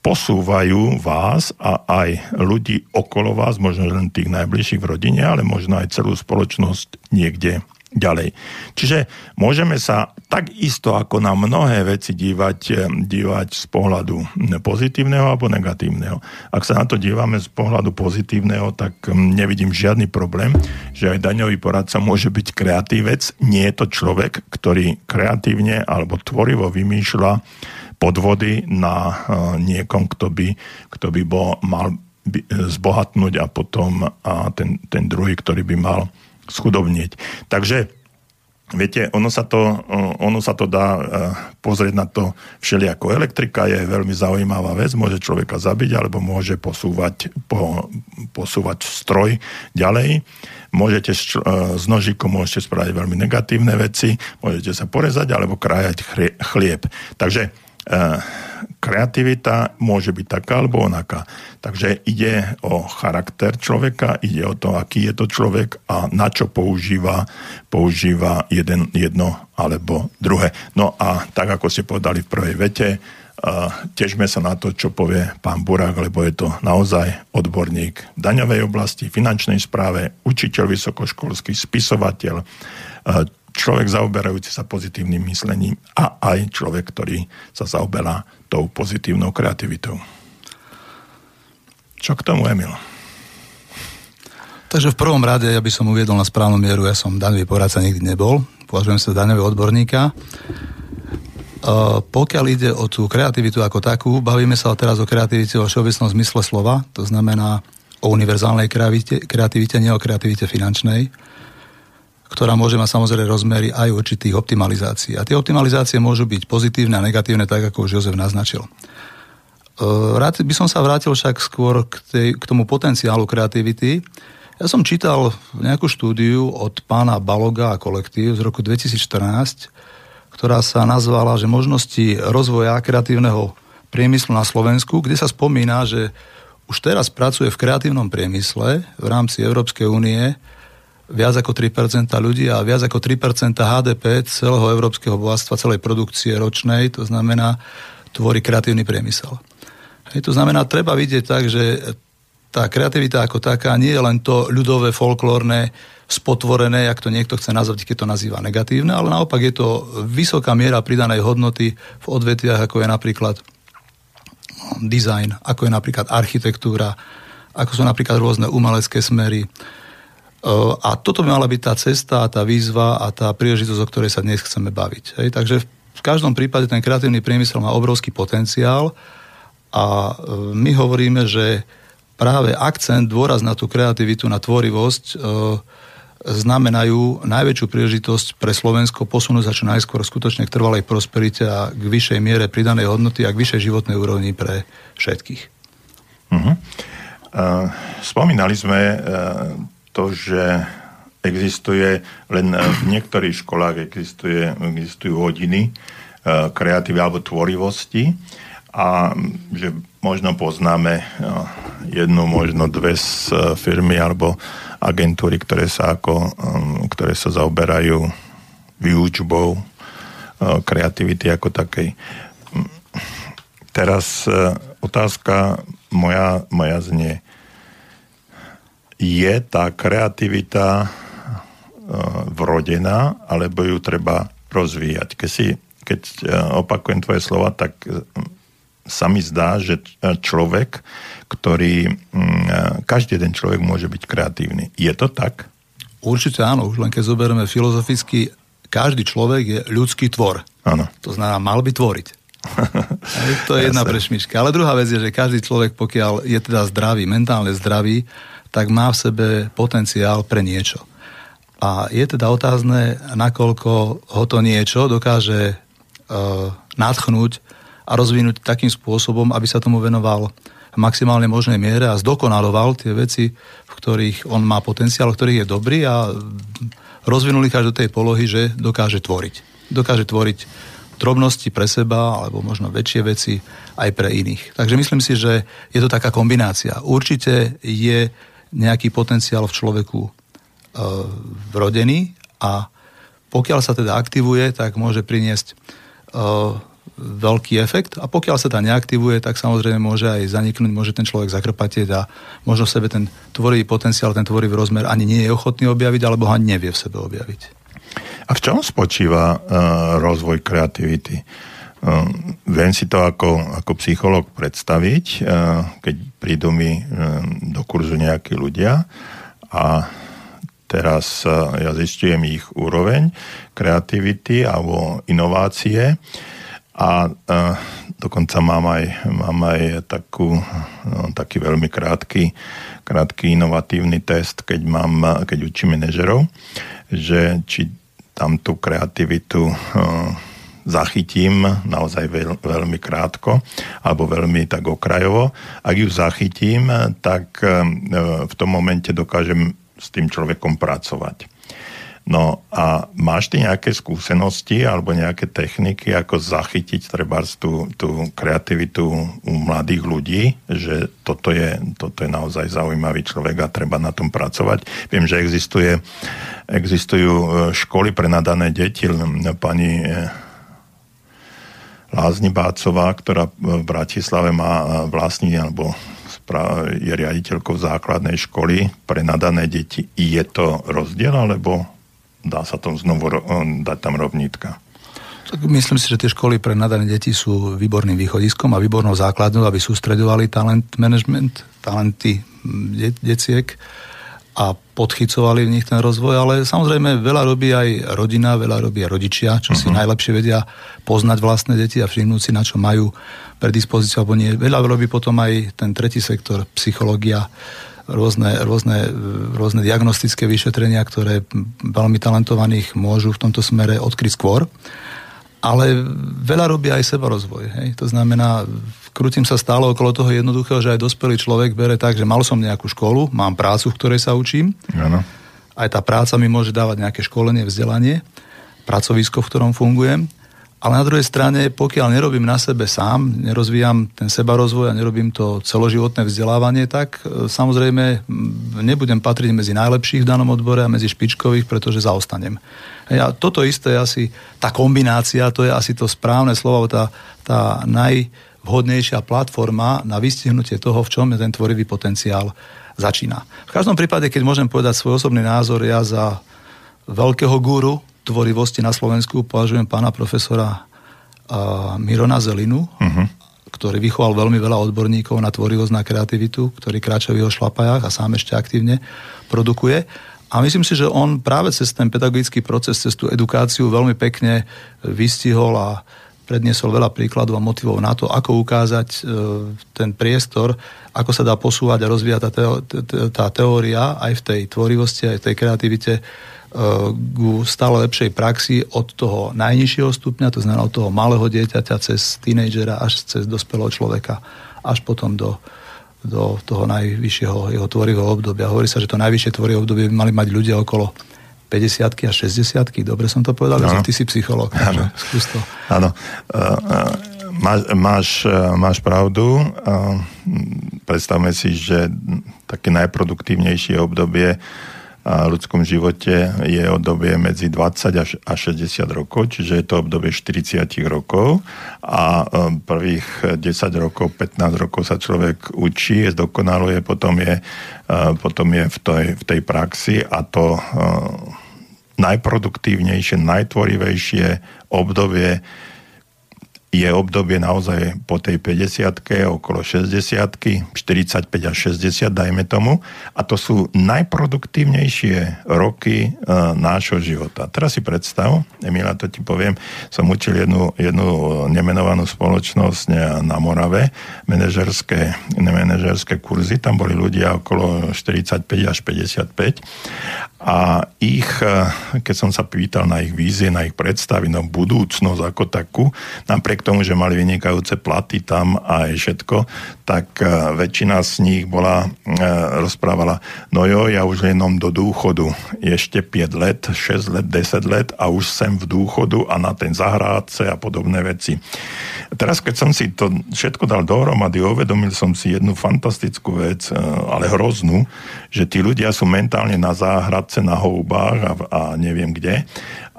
A: posúvajú vás a aj ľudí okolo vás, možno len tých najbližších v rodine, ale možno aj celú spoločnosť niekde ďalej. Čiže môžeme sa takisto ako na mnohé veci dívať, dívať z pohľadu pozitívneho alebo negatívneho. Ak sa na to dívame z pohľadu pozitívneho, tak nevidím žiadny problém, že aj daňový poradca môže byť kreatívec. Nie je to človek, ktorý kreatívne alebo tvorivo vymýšľa podvody na e, niekom, kto by, kto by bol, mal by, zbohatnúť a potom a ten, ten druhý, ktorý by mal schudobnieť. Takže Viete, ono sa, to, e, ono sa to dá e, pozrieť na to všelijako. Elektrika je veľmi zaujímavá vec, môže človeka zabiť alebo môže posúvať, po, posúvať stroj ďalej. Môžete s, s nožikom môžete spraviť veľmi negatívne veci, môžete sa porezať alebo krájať chlieb. Takže kreativita môže byť taká alebo onaká. Takže ide o charakter človeka, ide o to, aký je to človek a na čo používa, používa jeden, jedno alebo druhé. No a tak, ako ste povedali v prvej vete, težme sa na to, čo povie pán Burák, lebo je to naozaj odborník v daňovej oblasti, finančnej správe, učiteľ vysokoškolský, spisovateľ, človek zaoberajúci sa pozitívnym myslením a aj človek, ktorý sa zaoberá tou pozitívnou kreativitou. Čo k tomu, Emil?
B: Takže v prvom rade, ja by som uviedol na správnu mieru, ja som daňový poradca nikdy nebol, považujem sa daňového odborníka. Uh, pokiaľ ide o tú kreativitu ako takú, bavíme sa teraz o kreativite vo všeobecnom zmysle slova, to znamená o univerzálnej kreativite, kreativite nie o kreativite finančnej ktorá môže mať samozrejme rozmery aj určitých optimalizácií. A tie optimalizácie môžu byť pozitívne a negatívne, tak ako už Jozef naznačil. E, rád by som sa vrátil však skôr k, tej, k tomu potenciálu kreativity. Ja som čítal nejakú štúdiu od pána Baloga a kolektív z roku 2014, ktorá sa nazvala, že možnosti rozvoja kreatívneho priemyslu na Slovensku, kde sa spomína, že už teraz pracuje v kreatívnom priemysle v rámci Európskej únie viac ako 3% ľudí a viac ako 3% HDP celého európskeho bohatstva, celej produkcie ročnej, to znamená, tvorí kreatívny priemysel. Hej, to znamená, treba vidieť tak, že tá kreativita ako taká nie je len to ľudové, folklórne, spotvorené, jak to niekto chce nazvať, keď to nazýva negatívne, ale naopak je to vysoká miera pridanej hodnoty v odvetviach, ako je napríklad design, ako je napríklad architektúra, ako sú napríklad rôzne umelecké smery. E, a toto by mala byť tá cesta, tá výzva a tá príležitosť, o ktorej sa dnes chceme baviť. Hej. Takže v každom prípade ten kreatívny priemysel má obrovský potenciál a e, my hovoríme, že práve akcent, dôraz na tú kreativitu, na tvorivosť e, znamenajú najväčšiu príležitosť pre Slovensko posunúť sa čo najskôr skutočne k trvalej prosperite a k vyššej miere pridanej hodnoty a k vyššej životnej úrovni pre všetkých. Uh-huh.
A: Uh, spomínali sme uh, to, že existuje len v niektorých školách existuje, existujú hodiny uh, kreatívy alebo tvorivosti a že možno poznáme jednu, možno dve z firmy alebo agentúry, ktoré sa, ako, ktoré sa zaoberajú výučbou kreativity ako takej. Teraz otázka moja, moja znie. Je tá kreativita uh, vrodená, alebo ju treba rozvíjať? Keď, si, keď opakujem tvoje slova, tak sa mi zdá, že človek, ktorý, mm, každý jeden človek môže byť kreatívny. Je to tak?
B: Určite áno, už len keď zoberieme filozoficky, každý človek je ľudský tvor.
A: Áno.
B: To znamená, mal by tvoriť. to je jedna prešmička. Ale druhá vec je, že každý človek, pokiaľ je teda zdravý, mentálne zdravý, tak má v sebe potenciál pre niečo. A je teda otázne, nakoľko ho to niečo dokáže uh, nadchnúť a rozvinúť takým spôsobom, aby sa tomu venoval v maximálne možnej miere a zdokonaloval tie veci, v ktorých on má potenciál, v ktorých je dobrý a rozvinuli až do tej polohy, že dokáže tvoriť. Dokáže tvoriť drobnosti pre seba alebo možno väčšie veci aj pre iných. Takže myslím si, že je to taká kombinácia. Určite je nejaký potenciál v človeku e, vrodený a pokiaľ sa teda aktivuje, tak môže priniesť e, veľký efekt a pokiaľ sa tá neaktivuje, tak samozrejme môže aj zaniknúť, môže ten človek zakrpatieť a možno v sebe ten tvorivý potenciál, ten tvorivý rozmer ani nie je ochotný objaviť, alebo ho ani nevie v sebe objaviť.
A: A v čom spočíva uh, rozvoj kreativity? Uh, viem si to ako, ako psycholog predstaviť, uh, keď prídu mi uh, do kurzu nejakí ľudia a teraz ja zistujem ich úroveň kreativity alebo inovácie a dokonca mám aj, mám aj takú, no, taký veľmi krátky, krátky inovatívny test, keď, mám, keď učím manažerov, že či tam tú kreativitu zachytím naozaj veľ, veľmi krátko alebo veľmi tak okrajovo. Ak ju zachytím, tak uh, v tom momente dokážem s tým človekom pracovať. No a máš ty nejaké skúsenosti alebo nejaké techniky, ako zachytiť treba tú, tú kreativitu u mladých ľudí, že toto je, toto je naozaj zaujímavý človek a treba na tom pracovať. Viem, že existuje, existujú e, školy pre nadané deti. Pani e, Lázni Bácová, ktorá v Bratislave má e, vlastní alebo je riaditeľkou základnej školy pre nadané deti. Je to rozdiel, alebo dá sa tom znovu dať tam rovnítka.
B: Tak myslím si, že tie školy pre nadané deti sú výborným východiskom a výbornou základnou, aby sústredovali talent management, talenty de- deciek a podchycovali v nich ten rozvoj, ale samozrejme veľa robí aj rodina, veľa robí aj rodičia, čo uh-huh. si mhm. najlepšie vedia poznať vlastné deti a všimnúť si, na čo majú predispozíciu alebo nie. Veľa robí potom aj ten tretí sektor, psychológia, rôzne, rôzne, rôzne diagnostické vyšetrenia, ktoré veľmi talentovaných môžu v tomto smere odkryť skôr. Ale veľa robí aj seba rozvoj. Hej. To znamená, krútim sa stále okolo toho jednoduchého, že aj dospelý človek bere tak, že mal som nejakú školu, mám prácu, v ktorej sa učím.
A: Ano.
B: Aj tá práca mi môže dávať nejaké školenie, vzdelanie, pracovisko, v ktorom fungujem. Ale na druhej strane, pokiaľ nerobím na sebe sám, nerozvíjam ten seba rozvoj a nerobím to celoživotné vzdelávanie, tak e, samozrejme nebudem patriť medzi najlepších v danom odbore a medzi špičkových, pretože zaostanem. A toto isté je asi tá kombinácia, to je asi to správne slovo, tá, tá najvhodnejšia platforma na vystihnutie toho, v čom je ten tvorivý potenciál začína. V každom prípade, keď môžem povedať svoj osobný názor, ja za veľkého guru tvorivosti na Slovensku považujem pána profesora uh, Mirona Zelinu, uh-huh. ktorý vychoval veľmi veľa odborníkov na tvorivosť, na kreativitu, ktorý kráča v jeho šlapajách a sám ešte aktívne produkuje. A myslím si, že on práve cez ten pedagogický proces, cez tú edukáciu veľmi pekne vystihol a predniesol veľa príkladov a motivov na to, ako ukázať e, ten priestor, ako sa dá posúvať a rozvíjať tá, teo, tá teória aj v tej tvorivosti, aj v tej kreativite ku stále lepšej praxi od toho najnižšieho stupňa, to znamená od toho malého dieťaťa cez tínejdžera až cez dospelého človeka, až potom do, do toho najvyššieho jeho tvorivého obdobia. Hovorí sa, že to najvyššie tvorivé obdobie by mali mať ľudia okolo 50 a 60 Dobre som to povedal? Ano. Ty si psycholog. Áno.
A: Áno. Uh, máš, máš, máš pravdu. Predstavme si, že také najproduktívnejšie obdobie ľudskom živote je obdobie medzi 20 a 60 rokov, čiže je to obdobie 40 rokov. A um, prvých 10 rokov, 15 rokov sa človek učí, zdokonaluje, potom je, uh, potom je v, tej, v tej praxi a to uh, najproduktívnejšie, najtvorivejšie obdobie je obdobie naozaj po tej 50 okolo 60 45 až 60 dajme tomu. A to sú najproduktívnejšie roky uh, nášho života. Teraz si predstav, Emila, to ti poviem, som učil jednu, jednu nemenovanú spoločnosť na Morave, manažerské, manažerské kurzy, tam boli ľudia okolo 45 až 55 a ich, uh, keď som sa pýtal na ich vízie, na ich predstavy, na budúcnosť ako takú, napriek napriek tomu, že mali vynikajúce platy tam a aj všetko, tak e, väčšina z nich bola, e, rozprávala, no jo, ja už jenom do dôchodu, ešte 5 let, 6 let, 10 let a už sem v dôchodu a na ten zahrádce a podobné veci. Teraz, keď som si to všetko dal dohromady, uvedomil som si jednu fantastickú vec, e, ale hroznú, že tí ľudia sú mentálne na záhradce, na houbách a, a neviem kde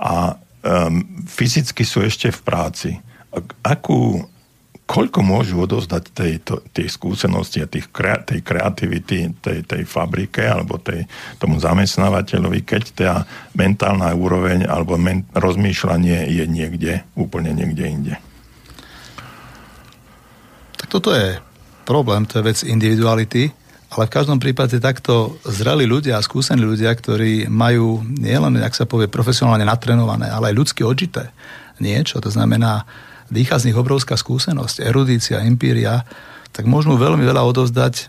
A: a um, fyzicky sú ešte v práci akú, koľko môžu odozdať tej, tej skúsenosti a tých, tej kreativity tej, tej fabrike alebo tej, tomu zamestnávateľovi, keď tá mentálna úroveň alebo men, rozmýšľanie je niekde, úplne niekde inde.
B: Tak toto je problém, to je vec individuality, ale v každom prípade takto zreli ľudia skúsení ľudia, ktorí majú nielen, ak sa povie, profesionálne natrenované, ale aj ľudsky odžité niečo, to znamená dýcha z nich obrovská skúsenosť, erudícia, empíria, tak môžu veľmi veľa odovzdať e,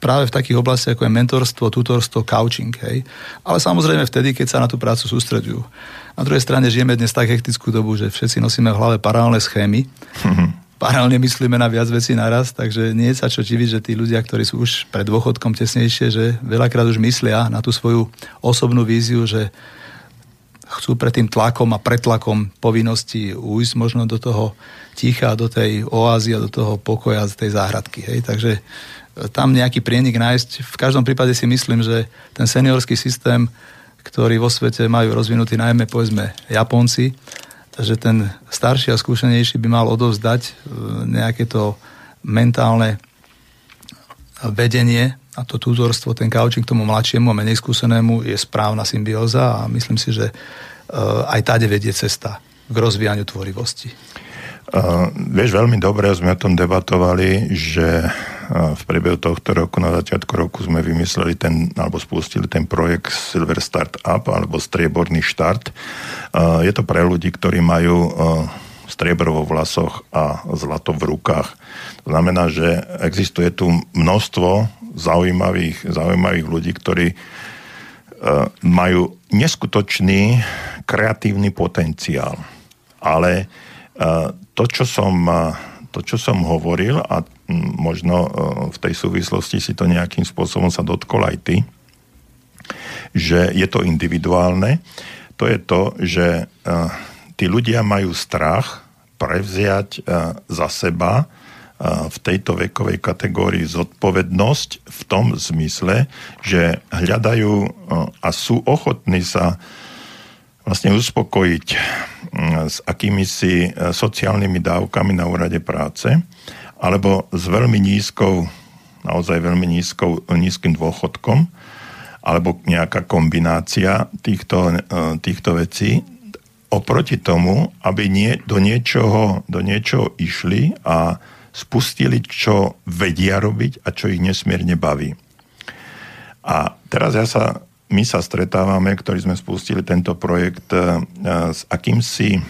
B: práve v takých oblastiach ako je mentorstvo, tutorstvo, coaching. Hej. Ale samozrejme vtedy, keď sa na tú prácu sústredujú. Na druhej strane žijeme dnes tak hektickú dobu, že všetci nosíme v hlave paralelné schémy. Paralelne myslíme na viac vecí naraz, takže nie je sa čo diviť, že tí ľudia, ktorí sú už pred dôchodkom tesnejšie, že veľakrát už myslia na tú svoju osobnú víziu, že chcú pred tým tlakom a pretlakom povinnosti ujsť možno do toho ticha, do tej oázy a do toho pokoja z tej záhradky. Hej. Takže e, tam nejaký prienik nájsť. V každom prípade si myslím, že ten seniorský systém, ktorý vo svete majú rozvinutý najmä povedzme Japonci, že ten starší a skúsenejší by mal odovzdať e, nejaké to mentálne vedenie a to tútorstvo, ten kaučing tomu mladšiemu a menej skúsenému je správna symbióza a myslím si, že uh, aj táde vedie cesta k rozvíjaniu tvorivosti.
A: Uh, vieš, veľmi dobre sme o tom debatovali, že uh, v priebehu tohto roku, na začiatku roku sme vymysleli ten, alebo spustili ten projekt Silver Start Up, alebo strieborný štart. Uh, je to pre ľudí, ktorí majú striebro vo vlasoch a zlato v rukách. To znamená, že existuje tu množstvo zaujímavých, zaujímavých ľudí, ktorí uh, majú neskutočný kreatívny potenciál. Ale uh, to, čo som, uh, to, čo som hovoril, a možno v tej súvislosti si to nejakým spôsobom sa dotkol aj ty, že je to individuálne, to je to, že tí ľudia majú strach prevziať za seba v tejto vekovej kategórii zodpovednosť v tom zmysle, že hľadajú a sú ochotní sa vlastne uspokojiť s akýmisi sociálnymi dávkami na úrade práce alebo s veľmi nízkou, naozaj veľmi nízkou, nízkym dôchodkom alebo nejaká kombinácia týchto, týchto vecí oproti tomu, aby nie, do, niečoho, do niečoho išli a spustili, čo vedia robiť a čo ich nesmierne baví. A teraz ja sa, my sa stretávame, ktorí sme spustili tento projekt uh, s akýmsi uh,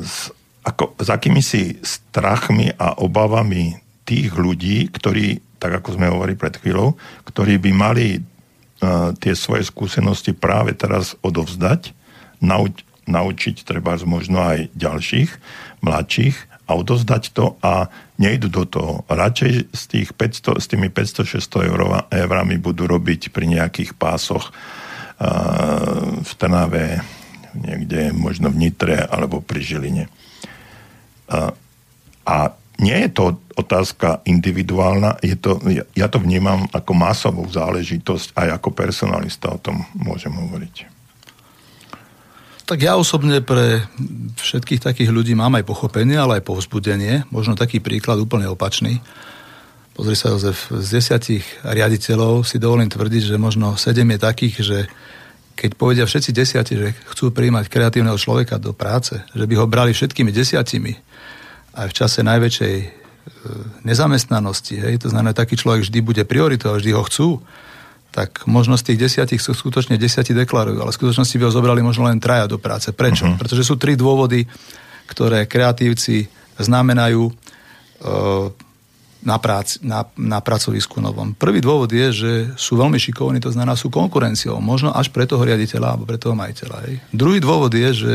A: s, ako, s akýmisi strachmi a obavami tých ľudí, ktorí, tak ako sme hovorili pred chvíľou, ktorí by mali tie svoje skúsenosti práve teraz odovzdať, nauč, naučiť treba možno aj ďalších, mladších a odovzdať to a nejdu do toho. Radšej z tých 500, s tými 500-600 eur, eurami budú robiť pri nejakých pásoch uh, v Trnave, niekde možno v Nitre alebo pri Žiline. Uh, a nie je to otázka individuálna, je to, ja to vnímam ako masovú záležitosť, aj ako personalista o tom môžem hovoriť.
B: Tak ja osobne pre všetkých takých ľudí mám aj pochopenie, ale aj povzbudenie. Možno taký príklad úplne opačný. Pozri sa, Jozef, z desiatich riaditeľov si dovolím tvrdiť, že možno sedem je takých, že keď povedia všetci desiati, že chcú príjmať kreatívneho človeka do práce, že by ho brali všetkými desiatimi, aj v čase najväčšej e, nezamestnanosti, hej, to znamená, taký človek vždy bude prioritou a vždy ho chcú, tak možno z tých desiatich sú skutočne desiati deklarujú, ale v skutočnosti by ho zobrali možno len traja do práce. Prečo? Uh-huh. Pretože sú tri dôvody, ktoré kreatívci znamenajú e, na, prác, na, na pracovisku novom. Prvý dôvod je, že sú veľmi šikovní, to znamená sú konkurenciou, možno až pre toho riaditeľa alebo pre toho majiteľa. Hej. Druhý dôvod je, že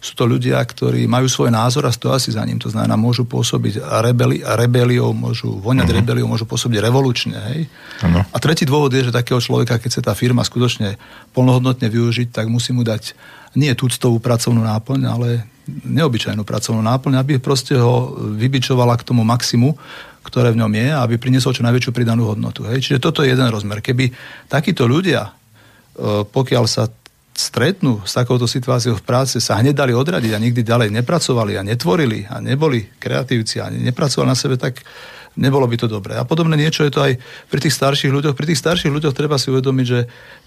B: sú to ľudia, ktorí majú svoj názor a stoja si za ním. To znamená, môžu pôsobiť rebeli, rebeliou, môžu voňať uh-huh. rebeliou, môžu pôsobiť revolučne. Hej? Uh-huh. A tretí dôvod je, že takého človeka, keď sa tá firma skutočne plnohodnotne využiť, tak musí mu dať nie tuctovú pracovnú náplň, ale neobyčajnú pracovnú náplň, aby proste ho vybičovala k tomu maximu, ktoré v ňom je, aby priniesol čo najväčšiu pridanú hodnotu. Hej? Čiže toto je jeden rozmer. Keby takíto ľudia, e, pokiaľ sa stretnú s takouto situáciou v práci, sa hneď dali odradiť a nikdy ďalej nepracovali a netvorili a neboli kreatívci a nepracovali na sebe, tak nebolo by to dobré. A podobné niečo je to aj pri tých starších ľuďoch. Pri tých starších ľuďoch treba si uvedomiť, že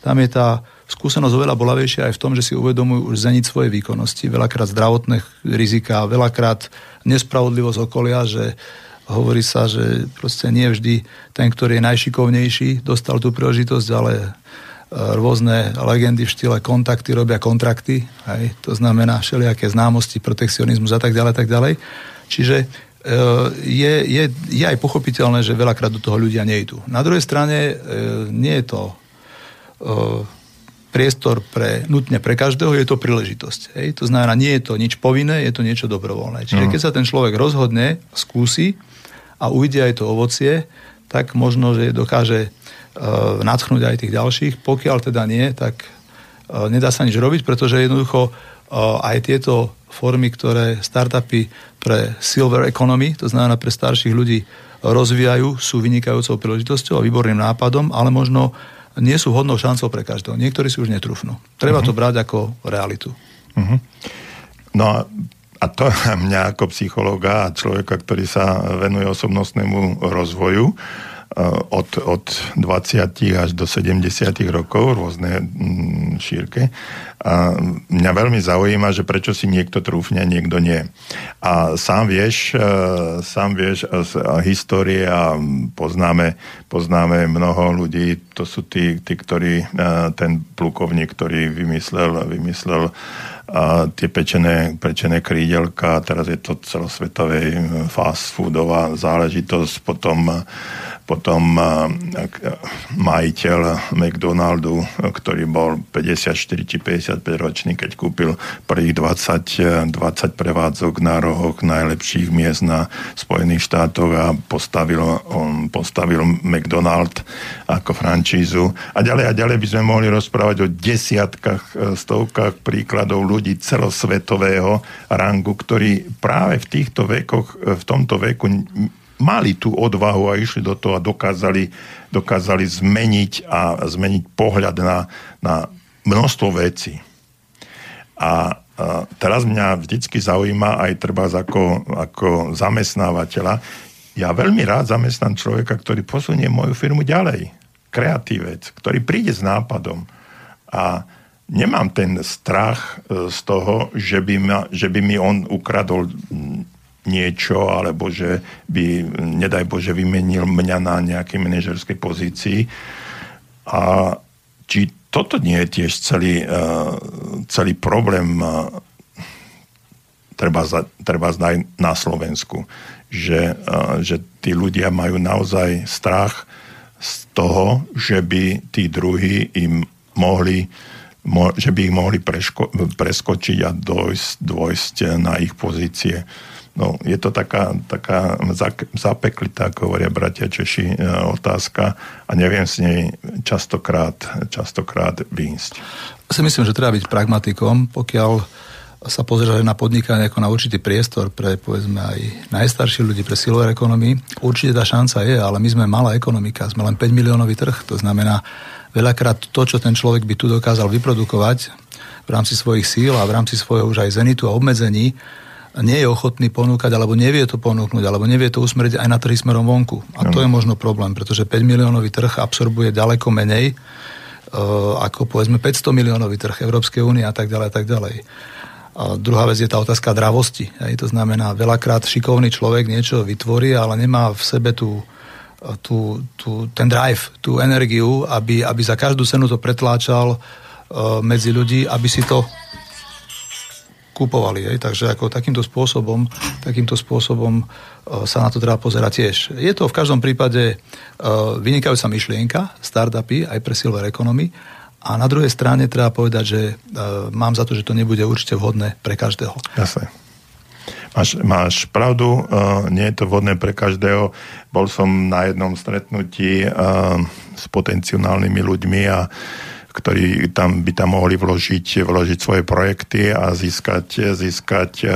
B: tam je tá skúsenosť oveľa bolavejšia aj v tom, že si uvedomujú už zeniť svoje výkonnosti, veľakrát zdravotné rizika, veľakrát nespravodlivosť okolia, že hovorí sa, že proste nie vždy ten, ktorý je najšikovnejší, dostal tú príležitosť, ale rôzne legendy v štýle kontakty robia kontrakty, hej, to znamená všelijaké známosti, protekcionizmus a tak ďalej, tak ďalej. Čiže e, je, je, je aj pochopiteľné, že veľakrát do toho ľudia nejdú. Na druhej strane e, nie je to e, priestor pre, nutne pre každého, je to príležitosť. Hej? To znamená, nie je to nič povinné, je to niečo dobrovoľné. Čiže no. keď sa ten človek rozhodne, skúsi a uvidí aj to ovocie, tak možno, že dokáže nadchnúť aj tých ďalších. Pokiaľ teda nie, tak e, nedá sa nič robiť, pretože jednoducho e, aj tieto formy, ktoré startupy pre silver economy, to znamená pre starších ľudí, rozvíjajú, sú vynikajúcou príležitosťou a výborným nápadom, ale možno nie sú hodnou šancou pre každého. Niektorí si už netrúfnú. Treba uh-huh. to brať ako realitu. Uh-huh.
A: No a to mňa ako psychológa a človeka, ktorý sa venuje osobnostnému rozvoju, Eh, od, od 20 až do 70 rokov, rôzne mm, šírke. A mňa veľmi zaujíma, že prečo si niekto trúfne, niekto nie. A sám vieš, eh, sám vieš z histórie a poznáme, poznáme mnoho ľudí, to sú tí, tí ktorí, eh, ten plukovník, ktorý vymyslel, vymyslel a tie pečené, pečené krídelka, teraz je to celosvetovej fast foodová záležitosť, potom potom majiteľ McDonaldu, ktorý bol 54 či 55 ročný, keď kúpil prvých 20, 20 prevádzok na rohoch najlepších miest na Spojených štátoch a postavil, on postavil McDonald ako francízu. A ďalej a ďalej by sme mohli rozprávať o desiatkách, stovkách príkladov ľudí celosvetového rangu, ktorí práve v týchto vekoch, v tomto veku mali tú odvahu a išli do toho a dokázali, dokázali zmeniť a zmeniť pohľad na, na množstvo vecí. A, a teraz mňa vždycky zaujíma aj treba ako, ako zamestnávateľa. Ja veľmi rád zamestnám človeka, ktorý posunie moju firmu ďalej. Kreatívec, ktorý príde s nápadom. A nemám ten strach e, z toho, že by, ma, že by mi on ukradol niečo, alebo že by, nedaj Bože, vymenil mňa na nejakej manažerskej pozícii. A či toto nie je tiež celý, uh, celý problém uh, treba, za, treba znať na Slovensku, že, uh, že tí ľudia majú naozaj strach z toho, že by tí druhí im mohli mo, že by ich mohli preško, preskočiť a dojsť, dojsť na ich pozície. No, je to taká, taká zapeklitá, ako hovoria bratia Češi, e, otázka a neviem s nej častokrát, častokrát výjsť.
B: Si myslím, že treba byť pragmatikom, pokiaľ sa pozerať na podnikanie ako na určitý priestor pre povedzme aj najstarší ľudí, pre silver economy. Určite tá šanca je, ale my sme malá ekonomika, sme len 5 miliónový trh, to znamená veľakrát to, čo ten človek by tu dokázal vyprodukovať v rámci svojich síl a v rámci svojho už aj zenitu a obmedzení, nie je ochotný ponúkať, alebo nevie to ponúknuť, alebo nevie to usmeriť aj na trhy smerom vonku. A to je možno problém, pretože 5 miliónový trh absorbuje ďaleko menej uh, ako povedzme 500 miliónový trh Európskej únie a tak ďalej a tak ďalej. A druhá vec je tá otázka dravosti. Aj to znamená, veľakrát šikovný človek niečo vytvorí, ale nemá v sebe tú, tú, tú, ten drive, tú energiu, aby, aby za každú cenu to pretláčal uh, medzi ľudí, aby si to kupovali. Hej. Takže ako takýmto spôsobom, takýmto spôsobom uh, sa na to treba pozerať tiež. Je to v každom prípade uh, vynikajúca myšlienka, startupy aj pre silver economy, a na druhej strane treba povedať, že uh, mám za to, že to nebude určite vhodné pre každého.
A: Jasne. Máš, máš pravdu, uh, nie je to vhodné pre každého. Bol som na jednom stretnutí uh, s potenciálnymi ľuďmi a ktorí tam by tam mohli vložiť, vložiť svoje projekty a získať, získať e,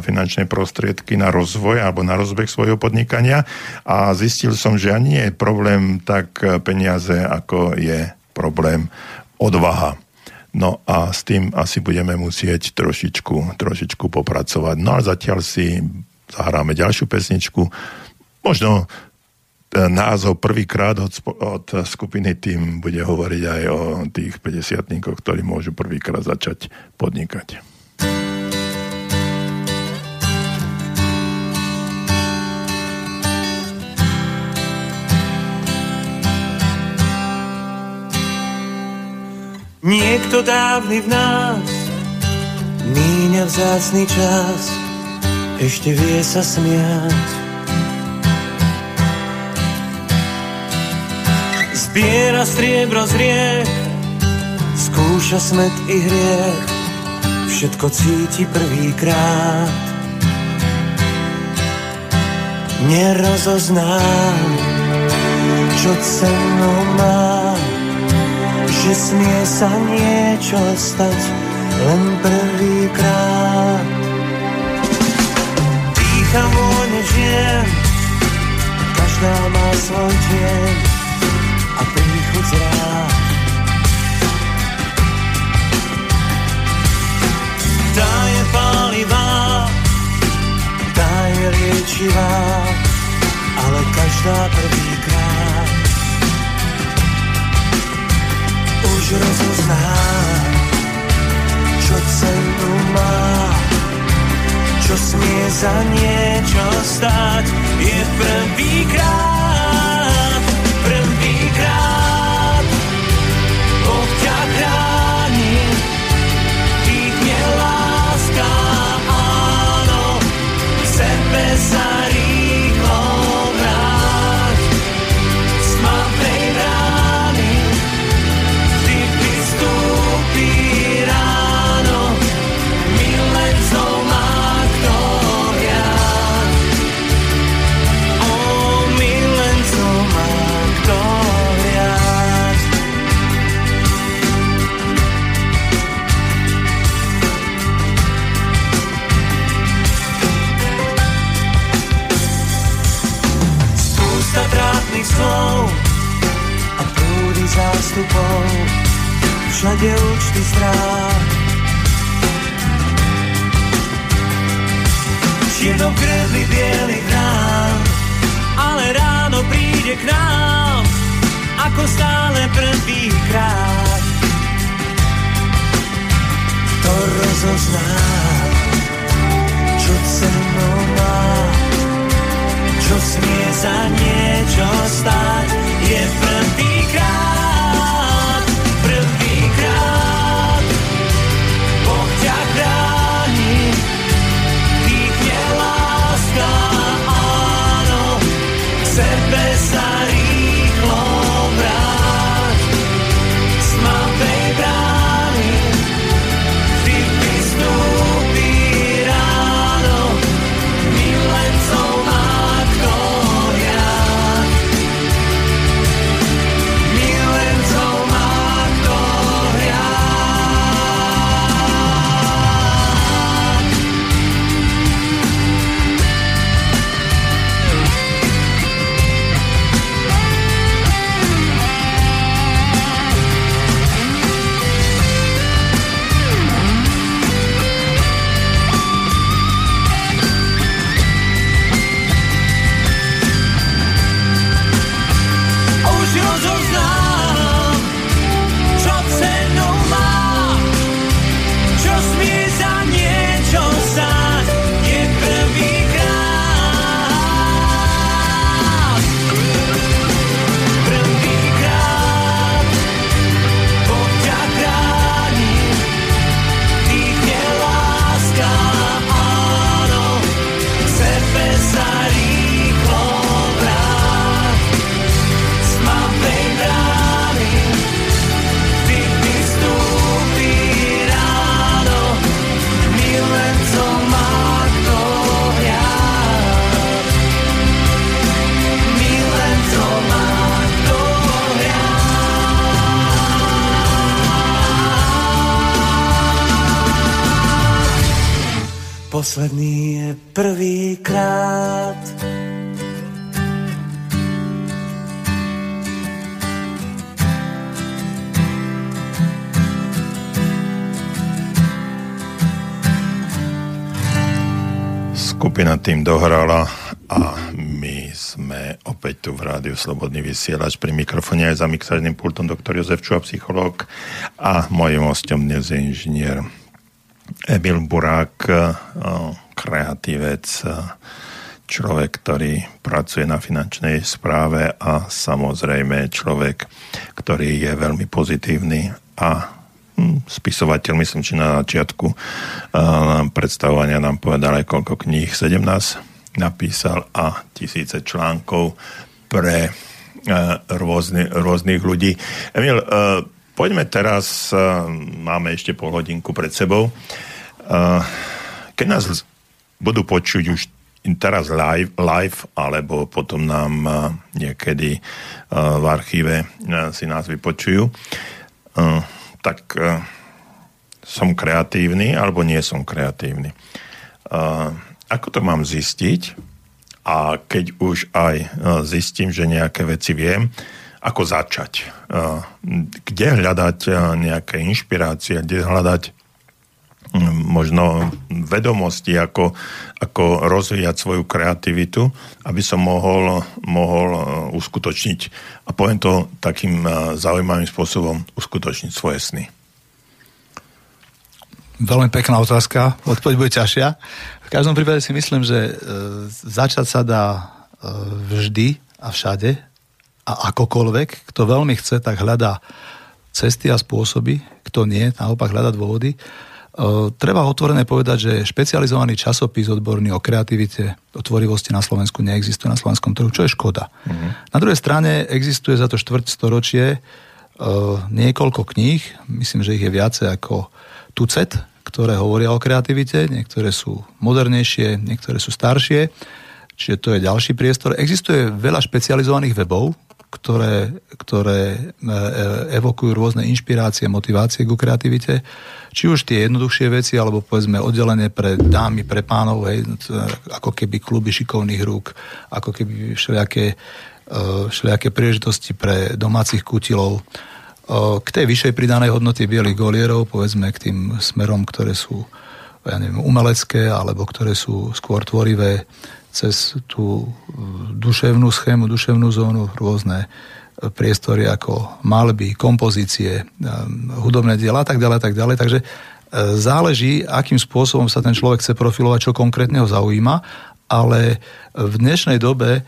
A: finančné prostriedky na rozvoj alebo na rozbeh svojho podnikania. A zistil som, že ani nie je problém tak peniaze, ako je problém odvaha. No a s tým asi budeme musieť trošičku, trošičku popracovať. No a zatiaľ si zahráme ďalšiu pesničku. Možno názov prvýkrát od, od skupiny tým bude hovoriť aj o tých 50 ktorí môžu prvýkrát začať podnikať.
C: Niekto dávny v nás míňa vzácný čas, ešte vie sa smiať Zbiera striebro z riek, skúša smet i hriech, všetko cíti prvýkrát. Nerozoznám, čo cenu má, že smie sa niečo stať len prvýkrát. Dýcham vône žien, každá má svoj tieň, a príchuť zrát. Tá je pálivá, tá je liečivá, ale každá prvýkrát už rozozná, čo cenu má, čo smie za niečo stať, je prvýkrát slov a prúdy zástupov, všade účty strát. Čiernou kredli bielý krám, ale ráno príde k nám, ako stále prvýkrát. To rozoznám. Čo smie za niečo stať, je prvýkrát, Posledný je prvýkrát.
A: Skupina tým dohrala a my sme opäť tu v rádiu Slobodný vysielač pri mikrofóne aj za mixážnym pultom doktor Jozef Čuha, psychológ a mojim hostom dnes je inžinier Emil Burák, eh, kreatívec, eh, človek, ktorý pracuje na finančnej správe a samozrejme človek, ktorý je veľmi pozitívny a hm, spisovateľ, myslím, či na začiatku predstavovania nám povedal aj koľko kníh, 17 napísal a tisíce článkov pre rôzny, rôznych ľudí. Emil, poďme teraz, máme ešte pol hodinku pred sebou. Uh, keď nás budú počuť už teraz live, live alebo potom nám uh, niekedy uh, v archíve si nás vypočujú, tak som kreatívny alebo nie som kreatívny. Ako to mám zistiť? A keď už aj zistím, že nejaké veci viem, ako začať? Kde hľadať nejaké inšpirácie, kde hľadať možno vedomosti, ako, ako rozvíjať svoju kreativitu, aby som mohol, mohol uh, uskutočniť, a poviem to takým uh, zaujímavým spôsobom, uskutočniť svoje sny.
B: Veľmi pekná otázka, odpoveď bude ťažšia. V každom prípade si myslím, že e, začať sa dá e, vždy a všade a akokoľvek. Kto veľmi chce, tak hľadá cesty a spôsoby, kto nie, naopak hľada dôvody. E, treba otvorené povedať, že špecializovaný časopis odborný o kreativite, o tvorivosti na Slovensku neexistuje na slovenskom trhu, čo je škoda. Mm-hmm. Na druhej strane existuje za to štvrť storočie e, niekoľko kníh, myslím, že ich je viacej ako tucet, ktoré hovoria o kreativite, niektoré sú modernejšie, niektoré sú staršie, čiže to je ďalší priestor. Existuje veľa špecializovaných webov, ktoré, ktoré e, evokujú rôzne inšpirácie, motivácie ku kreativite. Či už tie jednoduchšie veci, alebo povedzme oddelené pre dámy, pre pánov, hej, ako keby kluby šikovných rúk, ako keby všelijaké, všelijaké príležitosti pre domácich kutilov. k tej vyššej pridanej hodnoty bielých golierov, povedzme k tým smerom, ktoré sú ja neviem, umelecké, alebo ktoré sú skôr tvorivé cez tú duševnú schému, duševnú zónu, rôzne priestory ako malby, kompozície, hudobné diela a tak ďalej, tak ďalej. Takže záleží, akým spôsobom sa ten človek chce profilovať, čo konkrétne ho zaujíma, ale v dnešnej dobe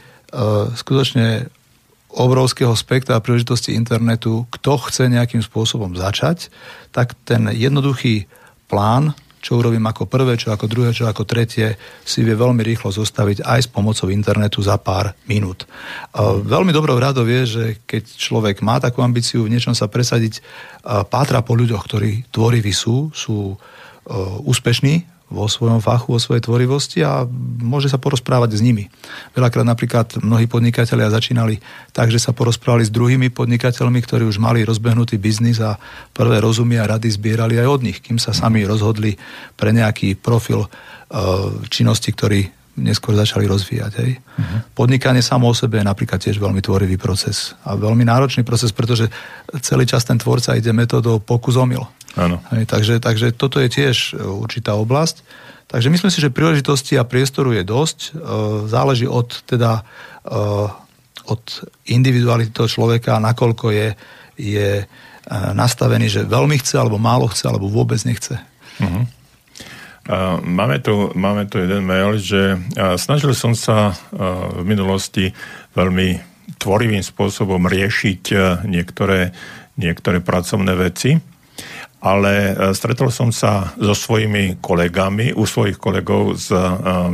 B: skutočne obrovského spektra príležitosti internetu, kto chce nejakým spôsobom začať, tak ten jednoduchý plán, čo urobím ako prvé, čo ako druhé, čo ako tretie, si vie veľmi rýchlo zostaviť aj s pomocou internetu za pár minút. Veľmi dobrou radou je, že keď človek má takú ambíciu v niečom sa presadiť, pátra po ľuďoch, ktorí tvoriví sú, sú úspešní vo svojom fachu, vo svojej tvorivosti a môže sa porozprávať s nimi. Veľakrát napríklad mnohí podnikatelia začínali tak, že sa porozprávali s druhými podnikateľmi, ktorí už mali rozbehnutý biznis a prvé rozumy a rady zbierali aj od nich, kým sa sami rozhodli pre nejaký profil e, činnosti, ktorý neskôr začali rozvíjať. Hej. Uh-huh. Podnikanie samo o sebe je napríklad tiež veľmi tvorivý proces a veľmi náročný proces, pretože celý čas ten tvorca ide metodou pokus omyl.
A: Áno.
B: Hej, takže, takže toto je tiež e, určitá oblasť. Takže myslím si, že príležitosti a priestoru je dosť. E, záleží od, teda, e, od individuality toho človeka, nakoľko je, je nastavený, že veľmi chce, alebo málo chce, alebo vôbec nechce. Uh-huh.
A: Máme tu, máme tu jeden mail, že snažil som sa v minulosti veľmi tvorivým spôsobom riešiť niektoré, niektoré pracovné veci ale e, stretol som sa so svojimi kolegami, u svojich kolegov s e,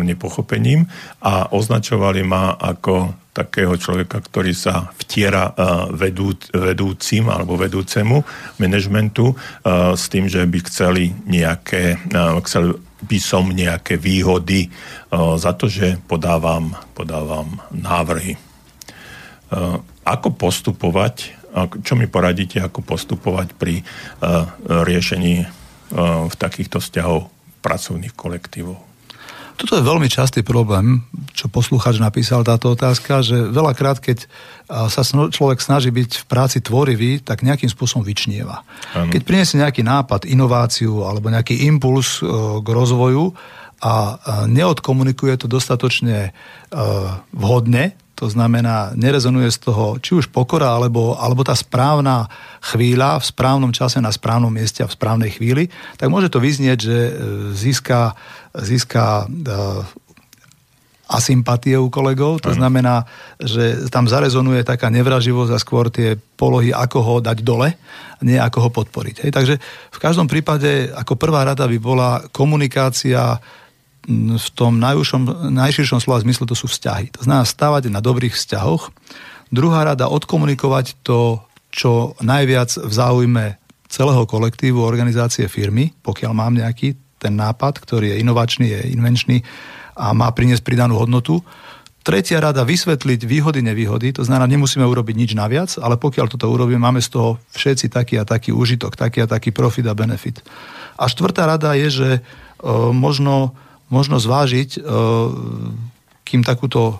A: nepochopením a označovali ma ako takého človeka, ktorý sa vtiera e, vedú, vedúcim alebo vedúcemu manažmentu s tým, že by chceli nejaké, chcel by som nejaké výhody za to, že podávam, podávam návrhy. Ako postupovať čo mi poradíte, ako postupovať pri riešení v takýchto vzťahov pracovných kolektívov?
B: Toto je veľmi častý problém, čo posluchač napísal táto otázka, že veľakrát, keď sa človek snaží byť v práci tvorivý, tak nejakým spôsobom vyčnieva. Ano. Keď priniesie nejaký nápad, inováciu alebo nejaký impuls k rozvoju a neodkomunikuje to dostatočne vhodne, to znamená, nerezonuje z toho či už pokora, alebo, alebo tá správna chvíľa v správnom čase na správnom mieste a v správnej chvíli, tak môže to vyznieť, že e, získa, získa uh, asympatie u kolegov, to znamená, že tam zarezonuje taká nevraživosť a skôr tie polohy, ako ho dať dole, nie ako ho podporiť. Hej, takže v každom prípade ako prvá rada by bola komunikácia v tom najúšom, najširšom slova zmysle to sú vzťahy. To znamená stávať na dobrých vzťahoch. Druhá rada odkomunikovať to, čo najviac v záujme celého kolektívu, organizácie firmy, pokiaľ mám nejaký ten nápad, ktorý je inovačný, je invenčný a má priniesť pridanú hodnotu. Tretia rada vysvetliť výhody, nevýhody, to znamená, nemusíme urobiť nič naviac, ale pokiaľ toto urobíme, máme z toho všetci taký a taký užitok, taký a taký profit a benefit. A štvrtá rada je, že e, možno možno zvážiť, e, kým takúto e,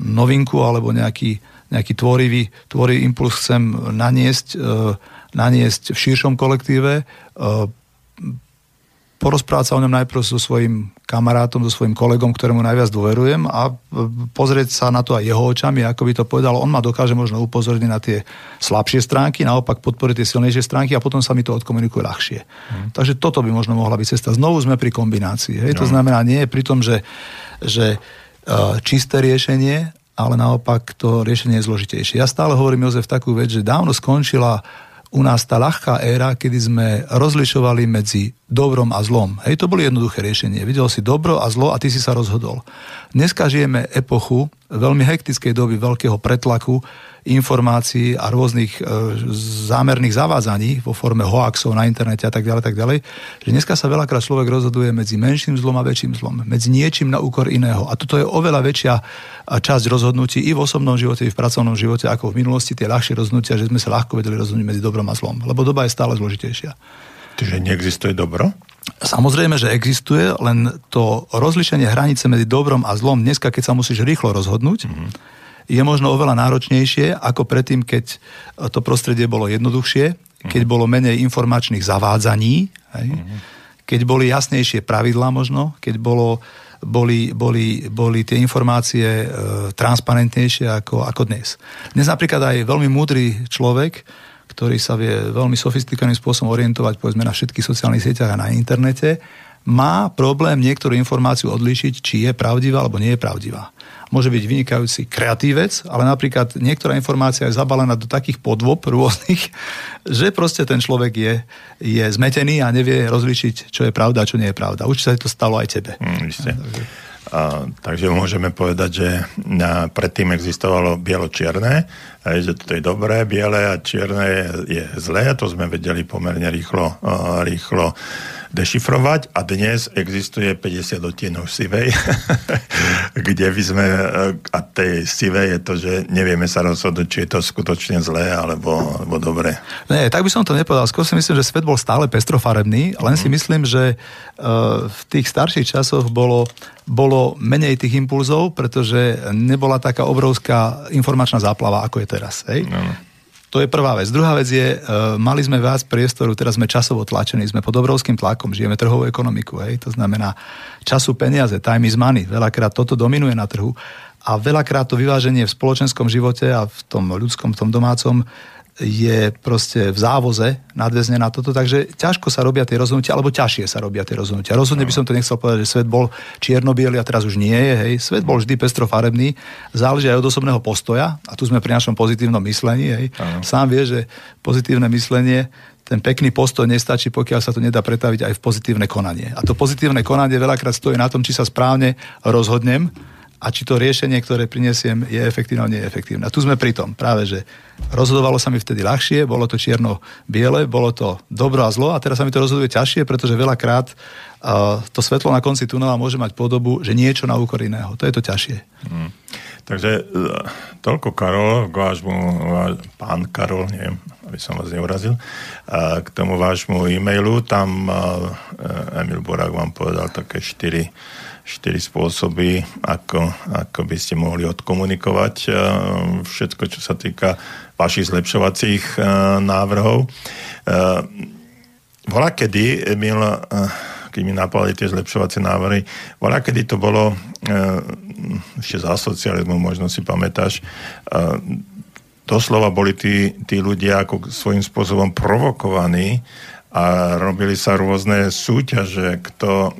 B: novinku alebo nejaký, nejaký tvorivý, tvorivý impuls chcem naniesť, e, naniesť v širšom kolektíve, porozprávať sa o ňom najprv so svojím kamarátom, so svojím kolegom, ktorému najviac dôverujem a pozrieť sa na to aj jeho očami, ako by to povedal. On ma dokáže možno upozorniť na tie slabšie stránky, naopak podporiť tie silnejšie stránky a potom sa mi to odkomunikuje ľahšie. Hmm. Takže toto by možno mohla byť cesta. Znovu sme pri kombinácii. Hej? No. To znamená, nie je pri tom, že, že uh, čisté riešenie, ale naopak to riešenie je zložitejšie. Ja stále hovorím, Jozef, takú vec, že dávno skončila u nás tá ľahká éra, kedy sme rozlišovali medzi dobrom a zlom. Hej, to boli jednoduché riešenie. Videl si dobro a zlo a ty si sa rozhodol. Dneska žijeme epochu veľmi hektickej doby veľkého pretlaku, informácií a rôznych e, zámerných zavádzaní vo forme hoaxov na internete a tak ďalej, tak ďalej, že dneska sa veľakrát človek rozhoduje medzi menším zlom a väčším zlom, medzi niečím na úkor iného. A toto je oveľa väčšia časť rozhodnutí i v osobnom živote, i v pracovnom živote, ako v minulosti tie ľahšie rozhodnutia, že sme sa ľahko vedeli rozhodnúť medzi dobrom a zlom, lebo doba je stále zložitejšia.
A: Čiže neexistuje dobro?
B: Samozrejme, že existuje, len to rozlišenie hranice medzi dobrom a zlom dneska, keď sa musíš rýchlo rozhodnúť, mm-hmm je možno oveľa náročnejšie ako predtým, keď to prostredie bolo jednoduchšie, keď
A: Mhm.
B: bolo menej informačných zavádzaní, hej? keď boli jasnejšie pravidlá možno, keď bolo, boli, boli, boli tie informácie e, transparentnejšie ako, ako dnes. Dnes napríklad aj veľmi múdry človek, ktorý sa vie veľmi sofistikovaným spôsobom orientovať povedzme na všetkých sociálnych sieťach a na internete, má problém niektorú informáciu odlíšiť, či je pravdivá alebo nie je pravdivá. Môže byť vynikajúci kreatívec, ale napríklad niektorá informácia je zabalená do takých podvob rôznych, že proste ten človek je, je zmetený a nevie rozlíšiť, čo je pravda a čo nie je pravda. Určite sa to stalo aj tebe.
A: Mm, isté. A, takže môžeme povedať, že na, predtým existovalo bielo-čierne, aj, že to je dobré, biele a čierne je, je zlé, to sme vedeli pomerne rýchlo, rýchlo dešifrovať a dnes existuje 50 odtienov sivej, kde by sme, a tej sivej je to, že nevieme sa rozhodnúť, či je to skutočne zlé alebo, alebo dobré.
B: Nie, tak by som to nepovedal. Skôr si myslím, že svet bol stále pestrofarebný, len si myslím, že uh, v tých starších časoch bolo, bolo menej tých impulzov, pretože nebola taká obrovská informačná záplava, ako je teraz. Hej?
A: No.
B: To je prvá vec. Druhá vec je, uh, mali sme viac priestoru, teraz sme časovo tlačení, sme pod obrovským tlakom, žijeme trhovú ekonomiku, hej? to znamená času peniaze, time is money, veľakrát toto dominuje na trhu a veľakrát to vyváženie v spoločenskom živote a v tom ľudskom, v tom domácom je proste v závoze nadväzne na toto, takže ťažko sa robia tie rozhodnutia, alebo ťažšie sa robia tie rozhodnutia. Rozhodne by som to nechcel povedať, že svet bol čierno a teraz už nie je. Hej. Svet bol vždy pestrofarebný, záleží aj od osobného postoja a tu sme pri našom pozitívnom myslení. Hej. Sám vie, že pozitívne myslenie ten pekný postoj nestačí, pokiaľ sa to nedá pretaviť aj v pozitívne konanie. A to pozitívne konanie veľakrát stojí na tom, či sa správne rozhodnem a či to riešenie, ktoré prinesiem, je efektívne alebo nie je efektívne. A tu sme pri tom práve, že rozhodovalo sa mi vtedy ľahšie, bolo to čierno-biele, bolo to dobro a zlo a teraz sa mi to rozhoduje ťažšie, pretože veľakrát uh, to svetlo na konci tunela môže mať podobu, že niečo na úkor iného. To je to ťažšie.
A: Mm. Takže uh, toľko Karol, k vášmu, váš, pán Karol, neviem, aby som vás neurazil, uh, k tomu vášmu e-mailu, tam uh, Emil Borák vám povedal také štyri štyri spôsoby, ako, ako by ste mohli odkomunikovať uh, všetko, čo sa týka vašich zlepšovacích uh, návrhov. Uh, Volá kedy, Emil, keď mi napadli tie zlepšovacie návrhy, volá kedy to bolo ešte za socializmu, možno si pamätáš, doslova boli tí, tí ľudia ako svojím spôsobom provokovaní a robili sa rôzne súťaže, kto,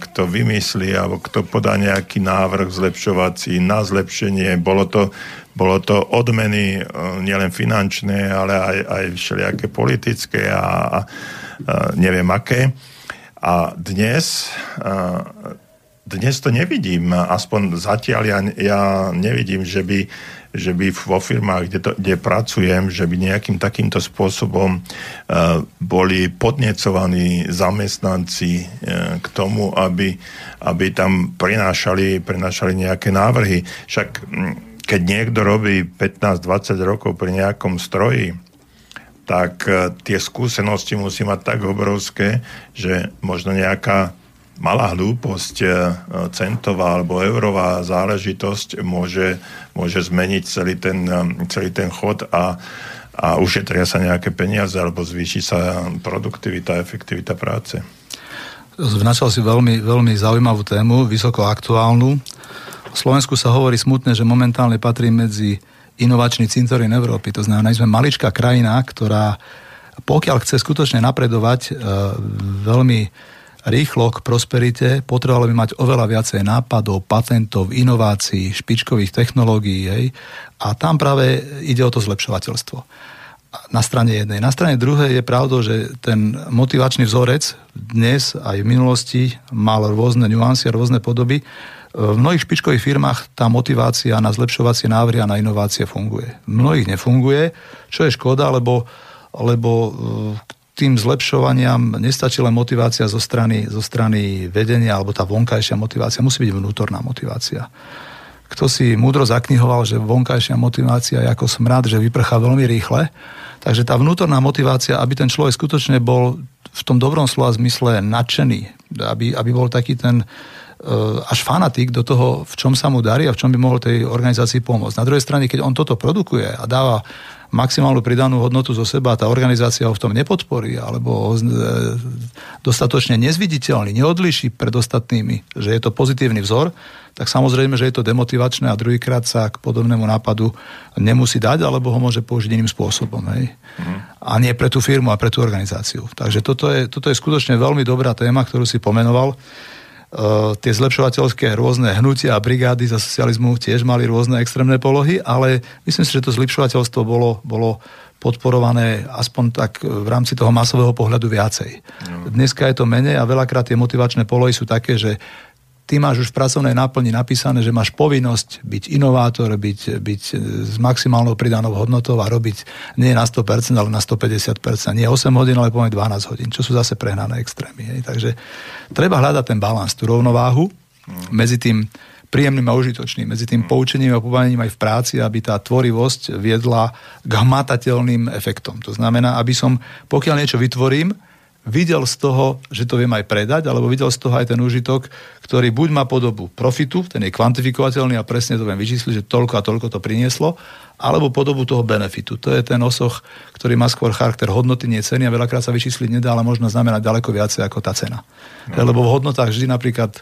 A: kto vymyslí alebo kto podá nejaký návrh zlepšovací na zlepšenie. Bolo to, bolo to odmeny nielen finančné, ale aj, aj všelijaké politické a, a, a neviem aké. A dnes, dnes to nevidím, aspoň zatiaľ ja, ja nevidím, že by že by vo firmách, kde, to, kde pracujem, že by nejakým takýmto spôsobom uh, boli podnecovaní zamestnanci uh, k tomu, aby, aby tam prinášali, prinášali nejaké návrhy. Však keď niekto robí 15-20 rokov pri nejakom stroji, tak uh, tie skúsenosti musí mať tak obrovské, že možno nejaká malá hlúposť centová alebo eurová záležitosť môže, môže zmeniť celý ten, celý ten chod a, a ušetria sa nejaké peniaze alebo zvýši sa produktivita efektivita práce.
B: Vnačal si veľmi, veľmi zaujímavú tému, vysoko aktuálnu. V Slovensku sa hovorí smutne, že momentálne patrí medzi inovačný cintorín Európy. To znamená, sme maličká krajina, ktorá pokiaľ chce skutočne napredovať, veľmi rýchlo k prosperite, potrebovalo by mať oveľa viacej nápadov, patentov, inovácií, špičkových technológií. Hej? A tam práve ide o to zlepšovateľstvo. Na strane jednej. Na strane druhej je pravdou, že ten motivačný vzorec dnes aj v minulosti mal rôzne nuancy a rôzne podoby. V mnohých špičkových firmách tá motivácia na zlepšovacie návrhy a na inovácie funguje. V mnohých nefunguje, čo je škoda, lebo, lebo tým zlepšovaniam nestačí len motivácia zo strany, zo strany vedenia alebo tá vonkajšia motivácia, musí byť vnútorná motivácia. Kto si múdro zaknihoval, že vonkajšia motivácia je ako smrad, že vyprchá veľmi rýchle, takže tá vnútorná motivácia, aby ten človek skutočne bol v tom dobrom slova zmysle nadšený, aby, aby bol taký ten až fanatik do toho, v čom sa mu darí a v čom by mohol tej organizácii pomôcť. Na druhej strane, keď on toto produkuje a dáva maximálnu pridanú hodnotu zo seba a tá organizácia ho v tom nepodporí alebo ho e, dostatočne nezviditeľný, neodliší pred ostatnými, že je to pozitívny vzor, tak samozrejme, že je to demotivačné a druhýkrát sa k podobnému nápadu nemusí dať, alebo ho môže použiť iným spôsobom. Hej? Mm. A nie pre tú firmu, a pre tú organizáciu. Takže toto je, toto je skutočne veľmi dobrá téma, ktorú si pomenoval. Tie zlepšovateľské rôzne hnutia a brigády za socializmu tiež mali rôzne extrémne polohy, ale myslím si, že to zlepšovateľstvo bolo, bolo podporované aspoň tak v rámci toho masového pohľadu viacej. No. Dneska je to menej a veľakrát tie motivačné polohy sú také, že ty máš už v pracovnej náplni napísané, že máš povinnosť byť inovátor, byť, byť s maximálnou pridanou hodnotou a robiť nie na 100%, ale na 150%. Nie 8 hodín, ale poviem 12 hodín, čo sú zase prehnané extrémy. Hej. Takže treba hľadať ten balans, tú rovnováhu medzi tým príjemným a užitočným, medzi tým poučením a pobavením aj v práci, aby tá tvorivosť viedla k hmatateľným efektom. To znamená, aby som, pokiaľ niečo vytvorím, videl z toho, že to viem aj predať, alebo videl z toho aj ten užitok, ktorý buď má podobu profitu, ten je kvantifikovateľný a presne to viem vyčísliť, že toľko a toľko to prinieslo, alebo podobu toho benefitu. To je ten osoch, ktorý má skôr charakter hodnoty, nie ceny a veľakrát sa vyčísliť nedá, ale možno znamenať ďaleko viacej ako tá cena. No. Lebo v hodnotách vždy napríklad e,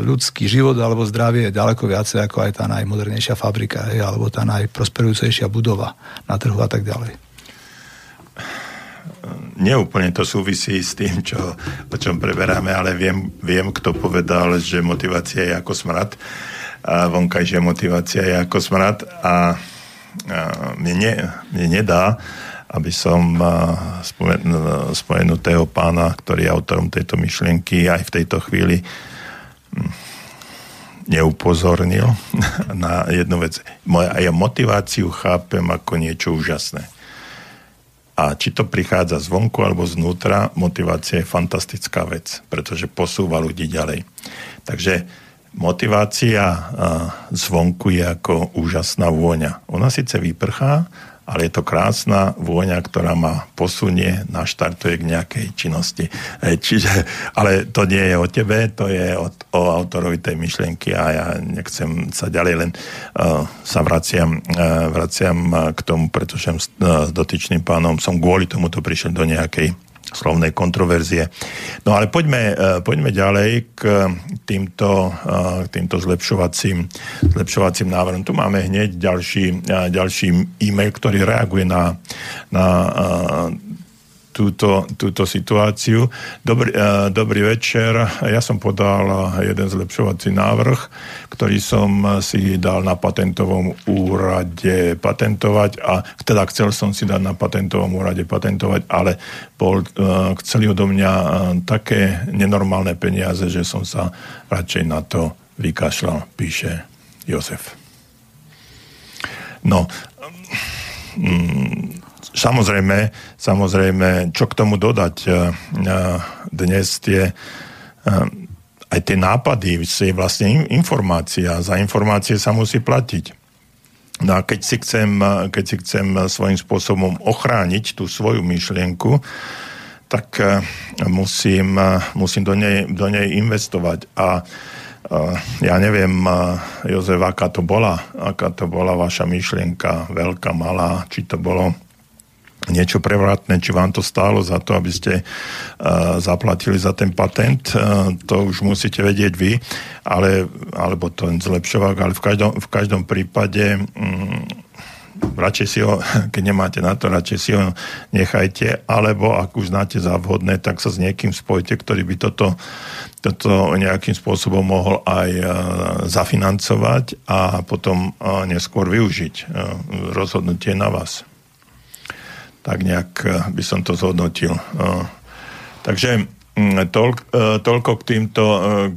B: ľudský život alebo zdravie je ďaleko viacej ako aj tá najmodernejšia fabrika, hej, alebo tá najprosperujúcejšia budova na trhu a tak ďalej
A: neúplne to súvisí s tým, čo, o čom preberáme, ale viem, viem, kto povedal, že motivácia je ako smrad. A vonkajšia motivácia je ako smrad a, a mne, ne, mne nedá, aby som spomen, spomenutého pána, ktorý je autorom tejto myšlienky aj v tejto chvíli hm, neupozornil na jednu vec. Moja, ja motiváciu chápem ako niečo úžasné. A či to prichádza zvonku alebo znútra, motivácia je fantastická vec, pretože posúva ľudí ďalej. Takže motivácia zvonku je ako úžasná vôňa. Ona síce vyprchá, ale je to krásna vôňa, ktorá ma posunie, naštartuje k nejakej činnosti. Čiže, ale to nie je o tebe, to je o, o autorovi tej myšlienky a ja nechcem sa ďalej, len uh, sa vraciam, uh, vraciam k tomu, pretože uh, s dotyčným pánom som kvôli tomuto prišiel do nejakej slovnej kontroverzie. No ale poďme, e, poďme ďalej k týmto, e, k týmto zlepšovacím, zlepšovacím návrhom. Tu máme hneď ďalší, e, ďalší e-mail, ktorý reaguje na, na túto, túto situáciu. Dobrý, uh, dobrý večer. Ja som podal jeden zlepšovací návrh, ktorý som si dal na patentovom úrade patentovať a teda chcel som si dať na patentovom úrade patentovať, ale bol, uh, chceli odo mňa uh, také nenormálne peniaze, že som sa radšej na to vykašľal, píše Jozef. No, um, Samozrejme, samozrejme, čo k tomu dodať? E, e, dnes tie e, aj tie nápady, je vlastne informácia. Za informácie sa musí platiť. No a keď si chcem, keď si chcem svojím spôsobom ochrániť tú svoju myšlienku, tak musím, musím do, nej, do nej investovať. A ja neviem, Jozef, aká to bola, aká to bola vaša myšlienka, veľká, malá, či to bolo niečo prevratné, či vám to stálo za to, aby ste uh, zaplatili za ten patent, uh, to už musíte vedieť vy, ale, alebo ten zlepšovák, ale v každom, v každom prípade um, radšej si ho, keď nemáte na to, radšej si ho nechajte, alebo ak už znáte za vhodné, tak sa s niekým spojte, ktorý by toto, toto nejakým spôsobom mohol aj uh, zafinancovať a potom uh, neskôr využiť. Uh, rozhodnutie na vás tak nejak eh, by som to zhodnotil. Eh, takže mm, toľko, eh, toľko k týmto,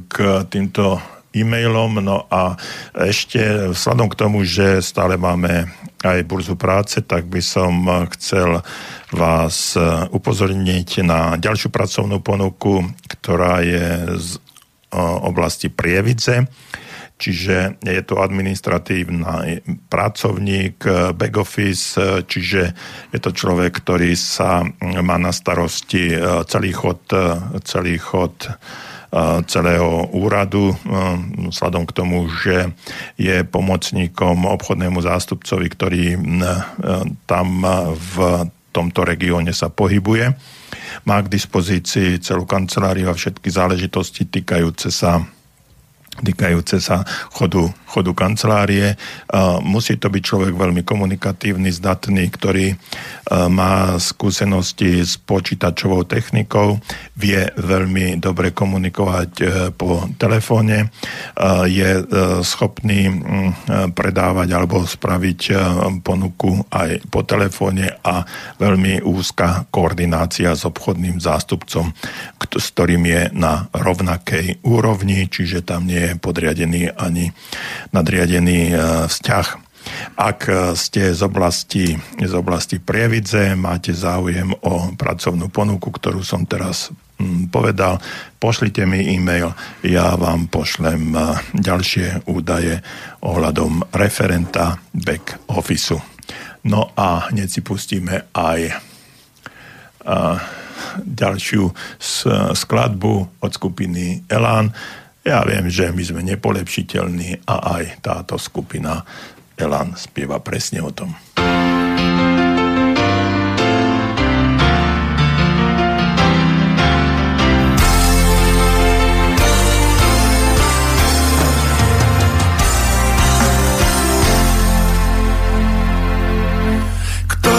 A: k týmto e-mailom. No a ešte vzhľadom k tomu, že stále máme aj burzu práce, tak by som chcel vás upozorniť na ďalšiu pracovnú ponuku, ktorá je z oblasti Prievidze čiže je to administratívny pracovník, back office, čiže je to človek, ktorý sa má na starosti e, celý chod, e, celý chod celého úradu, vzhľadom k tomu, že je pomocníkom obchodnému zástupcovi, ktorý tam v tomto regióne sa pohybuje. Má k dispozícii celú kanceláriu a všetky záležitosti týkajúce sa týkajúce sa chodu, chodu kancelárie. Musí to byť človek veľmi komunikatívny, zdatný, ktorý má skúsenosti s počítačovou technikou, vie veľmi dobre komunikovať e, po telefóne, je e, schopný predávať alebo spraviť e, ponuku aj po telefóne a veľmi úzka koordinácia s obchodným zástupcom, s ktorým je na rovnakej úrovni, čiže tam nie je podriadený ani nadriadený vzťah. Ak e, ste z oblasti, z oblasti Prievidze, máte záujem o pracovnú ponuku, ktorú som teraz mm, povedal, pošlite mi e-mail, ja vám pošlem e, ďalšie údaje ohľadom referenta back officeu. No a hneď si pustíme aj e, ďalšiu skladbu od skupiny Elán. Ja viem, že my sme nepolepšiteľní a aj táto skupina Elan spieva presne o tom.
C: Kto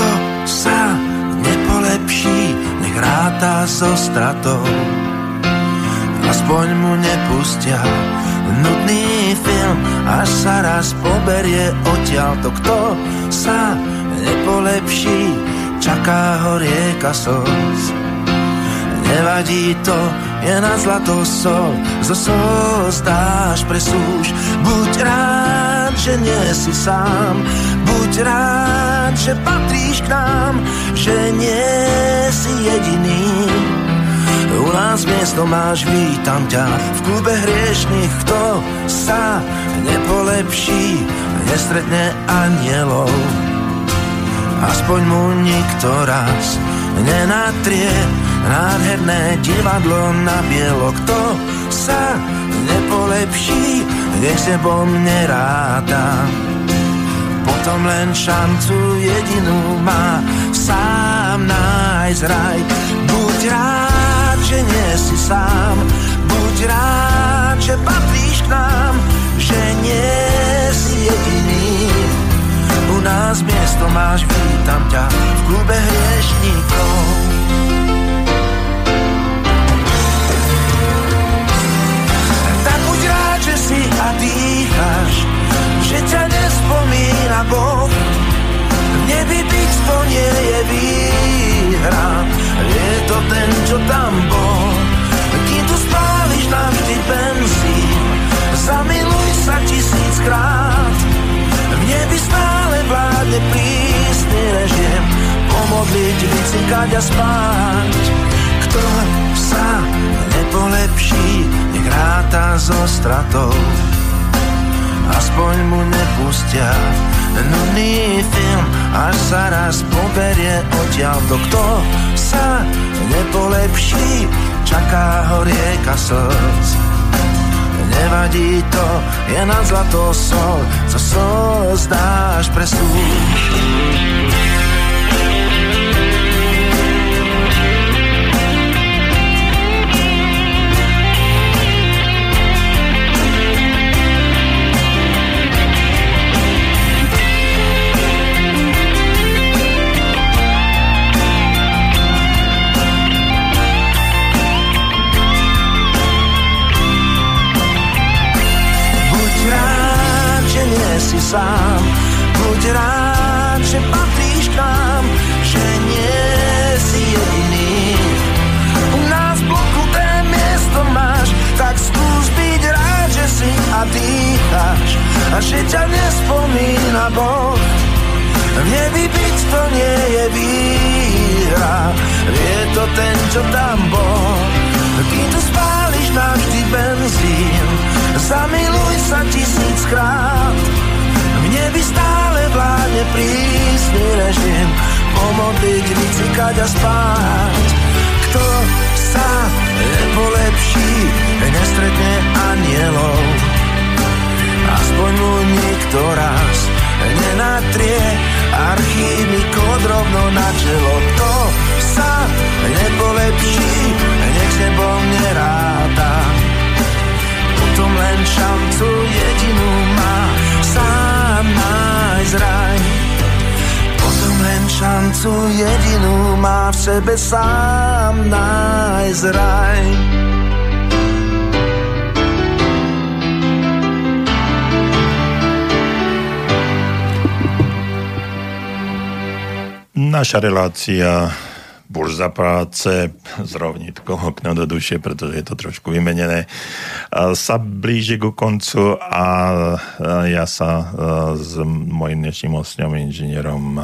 C: sa nepolepší, nech ráta so stratou. Aspoň mu nepustia. Nudný film, až sa raz poberie odtiaľ to, kto sa nepolepší, čaká ho rieka slz. Nevadí to, je na zlato sol, zo sol zdáš presúš. Buď rád, že nie si sám, buď rád, že patríš k nám, že nie si jediný u nás miesto máš, vítam ťa v klube hriešných, kto sa nepolepší, nestretne anielov. Aspoň mu nikto raz nenatrie nádherné divadlo na bielo, kto sa nepolepší, nech sebou neráta. Potom len šancu jedinú má sám nájsť raj. Buď rád, že nie si sám. Buď rád, že patríš k nám, že nie si jediný. U nás miesto máš, vítam ťa v klube hriešníkov. Tak buď rád, že si a dýcháš, že ťa nespomína Boh. V nebi byť to nie je výhra, to ten, čo tam bol. Kým tu spáliš navždy benzín, zamiluj sa tisíckrát. V nebi stále vládne prísny režim, pomodliť, vycikať a spáť. Kto sa nepolepší, nech ráta so stratou. Aspoň mu nepustia nudný film, až sa raz poberie odtiaľ to, kto sa nepolepší, čaká ho rieka slz. Nevadí to, je na zlato sol, co sol zdáš presúť. Sám. Buď rád, že patríš k nám, že nie si jediný. U nás v bloku ten miesto máš, tak skús byť rád, že si a dýcháš a že ťa nespomína Boh. V nebi byť to nie je výhra, je to ten, čo tam bol. Kým tu spáliš navždy benzín, zamiluj sa tisíckrát nebi stále vládne prísny režim pomodliť, vycikať a spáť. Kto sa nepolepší, nestretne anielov. Aspoň mu nikto raz nenatrie archívny kód rovno na čelo. To sa nepolepší, nech s nebom neráta. Potom len šancu sám nájsť raj. Potom len šancu jedinú má v sebe sám nájsť raj.
A: Naša relácia Burza práce s rovnitkom okno do duše, pretože je to trošku vymenené, sa blíži ku koncu a ja sa s mojim dnešným hostňom, inžinierom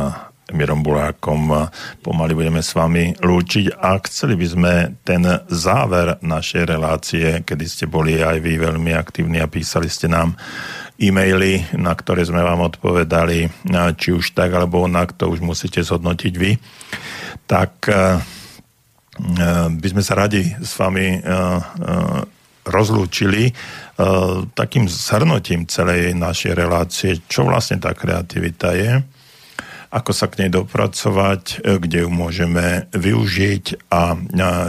A: Mirom Bulákom pomaly budeme s vami lúčiť. A chceli by sme ten záver našej relácie, kedy ste boli aj vy veľmi aktívni a písali ste nám e-maily, na ktoré sme vám odpovedali, či už tak, alebo onak, to už musíte zhodnotiť vy, tak e, e, by sme sa radi s vami e, rozlúčili takým zhrnutím celej našej relácie, čo vlastne tá kreativita je, ako sa k nej dopracovať, kde ju môžeme využiť a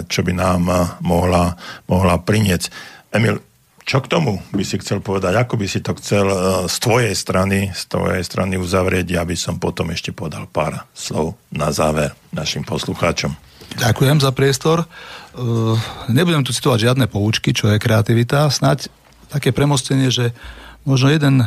A: čo by nám mohla, mohla priniesť. Emil, čo k tomu by si chcel povedať? Ako by si to chcel e, z tvojej strany, z tvojej strany uzavrieť, aby som potom ešte podal pár slov na záver našim poslucháčom.
B: Ďakujem za priestor. E, nebudem tu citovať žiadne poučky, čo je kreativita. Snaď také premostenie, že možno jeden e,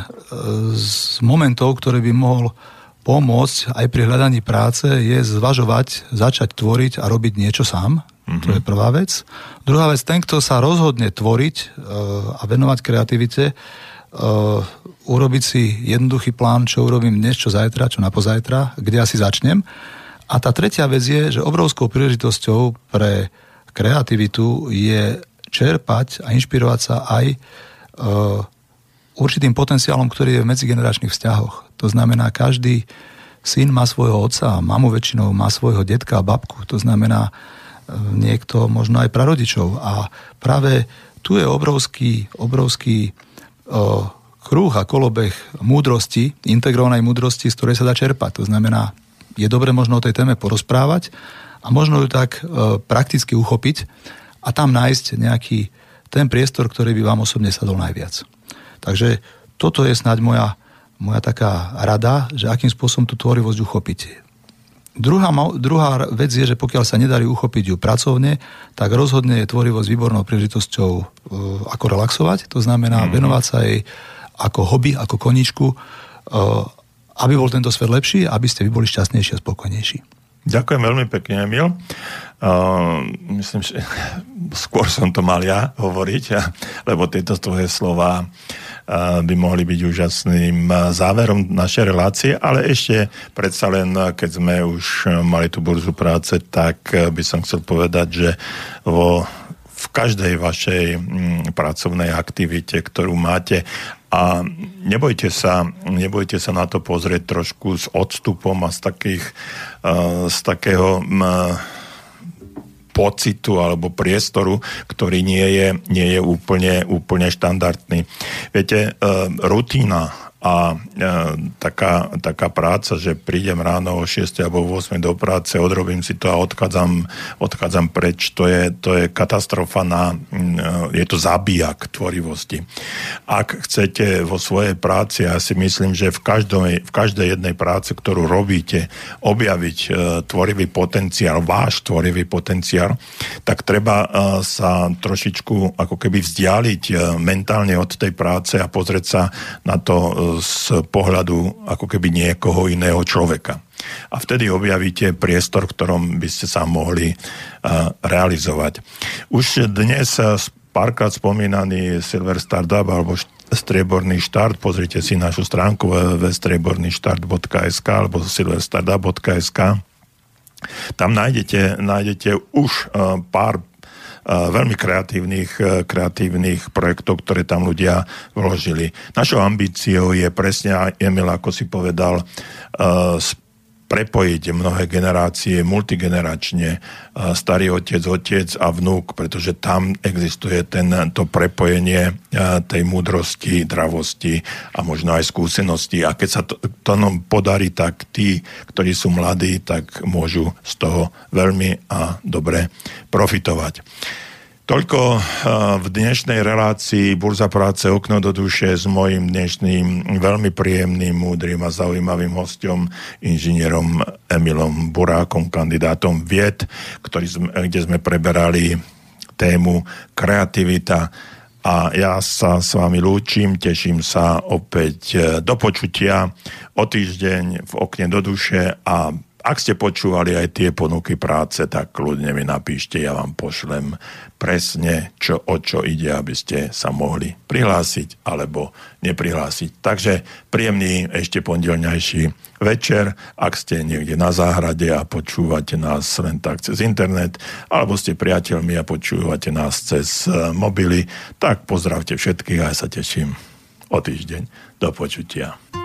B: z momentov, ktorý by mohol pomôcť aj pri hľadaní práce, je zvažovať, začať tvoriť a robiť niečo sám, Mm-hmm. To je prvá vec. Druhá vec, ten, kto sa rozhodne tvoriť uh, a venovať kreativite, uh, urobiť si jednoduchý plán, čo urobím dnes, čo zajtra, čo na pozajtra, kde asi začnem. A tá tretia vec je, že obrovskou príležitosťou pre kreativitu je čerpať a inšpirovať sa aj uh, určitým potenciálom, ktorý je v medzigeneračných vzťahoch. To znamená, každý syn má svojho otca, mamu väčšinou má svojho detka a babku. To znamená, niekto možno aj prarodičov. A práve tu je obrovský, obrovský o, kruh a kolobeh múdrosti, integrovanej múdrosti, z ktorej sa dá čerpať. To znamená, je dobre možno o tej téme porozprávať a možno ju tak e, prakticky uchopiť a tam nájsť nejaký ten priestor, ktorý by vám osobne sadol najviac. Takže toto je snáď moja, moja taká rada, že akým spôsobom tú tvorivosť uchopiť. Druhá, druhá vec je, že pokiaľ sa nedarí uchopiť ju pracovne, tak rozhodne je tvorivosť výbornou príležitosťou e, ako relaxovať, to znamená mm-hmm. venovať sa jej ako hobby, ako koničku, e, aby bol tento svet lepší, aby ste vy boli šťastnejší a spokojnejší.
A: Ďakujem veľmi pekne, Emil. Uh, myslím, že skôr som to mal ja hovoriť, lebo tieto tvoje slova by mohli byť úžasným záverom našej relácie, ale ešte predsa len, keď sme už mali tú burzu práce, tak by som chcel povedať, že vo v každej vašej pracovnej aktivite, ktorú máte a nebojte sa, nebojte sa na to pozrieť trošku s odstupom a z, takých, z takého pocitu alebo priestoru, ktorý nie je, nie je úplne, úplne štandardný. Viete, e, rutína a e, taká, taká práca, že prídem ráno o 6 alebo 8 do práce, odrobím si to a odchádzam, odchádzam preč, to je, to je katastrofa na, e, je to zabíjak tvorivosti. Ak chcete vo svojej práci, ja si myslím, že v, každej, v každej jednej práci, ktorú robíte, objaviť e, tvorivý potenciál, váš tvorivý potenciál, tak treba e, sa trošičku ako keby vzdialiť e, mentálne od tej práce a pozrieť sa na to e, z pohľadu ako keby niekoho iného človeka. A vtedy objavíte priestor, v ktorom by ste sa mohli realizovať. Už dnes párkrát spomínaný Silver Startup alebo Strieborný štart, pozrite si našu stránku www.striebornyštart.sk alebo silverstartup.sk tam nájdete, nájdete už pár veľmi kreatívnych, e, kreatívnych projektov, ktoré tam ľudia vložili. Našou ambíciou je presne, Emil, ako si povedal, e, prepojiť mnohé generácie multigeneračne, starý otec, otec a vnúk, pretože tam existuje to prepojenie tej múdrosti, dravosti a možno aj skúsenosti. A keď sa to, to nám podarí, tak tí, ktorí sú mladí, tak môžu z toho veľmi a dobre profitovať. Toľko eh, v dnešnej relácii Burza práce okno do duše s mojim dnešným veľmi príjemným, múdrym a zaujímavým hostom, inžinierom Emilom Burákom, kandidátom vied, ktorý sme, kde sme preberali tému kreativita. A ja sa s vami lúčim, teším sa opäť eh, do počutia o týždeň v okne do duše a ak ste počúvali aj tie ponuky práce, tak kľudne mi napíšte, ja vám pošlem presne, čo, o čo ide, aby ste sa mohli prihlásiť alebo neprihlásiť. Takže príjemný ešte pondelňajší večer, ak ste niekde na záhrade a počúvate nás len tak cez internet, alebo ste priateľmi a počúvate nás cez e, mobily, tak pozdravte všetkých a ja sa teším o týždeň. Do počutia.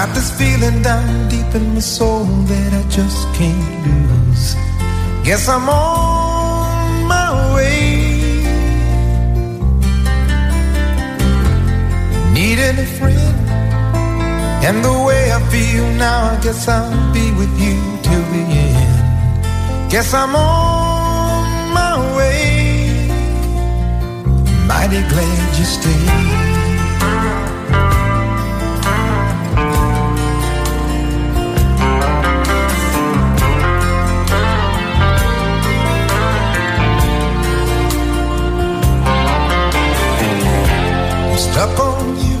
D: Got this feeling down deep in my soul that I just can't lose. Guess I'm on my way. Needing a friend, and the way I feel now, I guess I'll be with you till the end. Guess I'm on my way. Mighty glad you stayed. Stuck on you.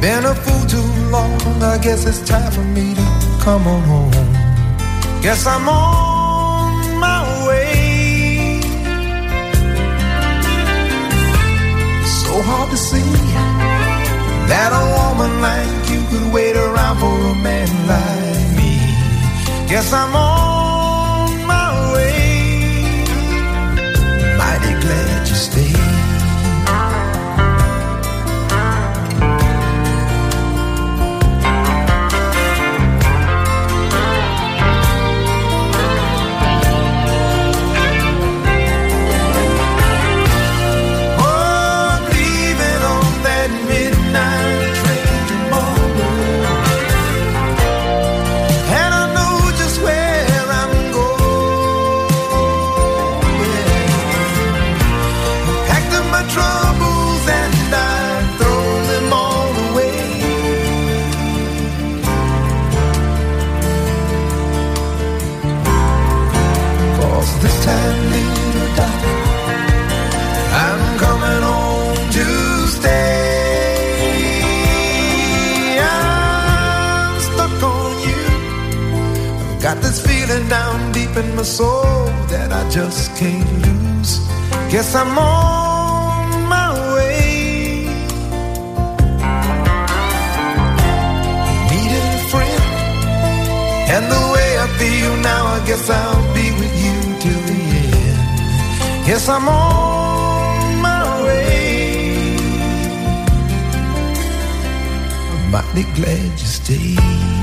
D: Been a fool too long. I guess it's time for me to come on home. Guess I'm on my way. So hard to see that a woman like you could wait around for a man like me. Guess I'm on my way. Mighty glad you stayed. My soul that I just can't lose. Guess I'm on my way. Needing a friend, and the way I feel now, I guess I'll be with you till the end. Guess I'm on my way. I'm glad you stayed.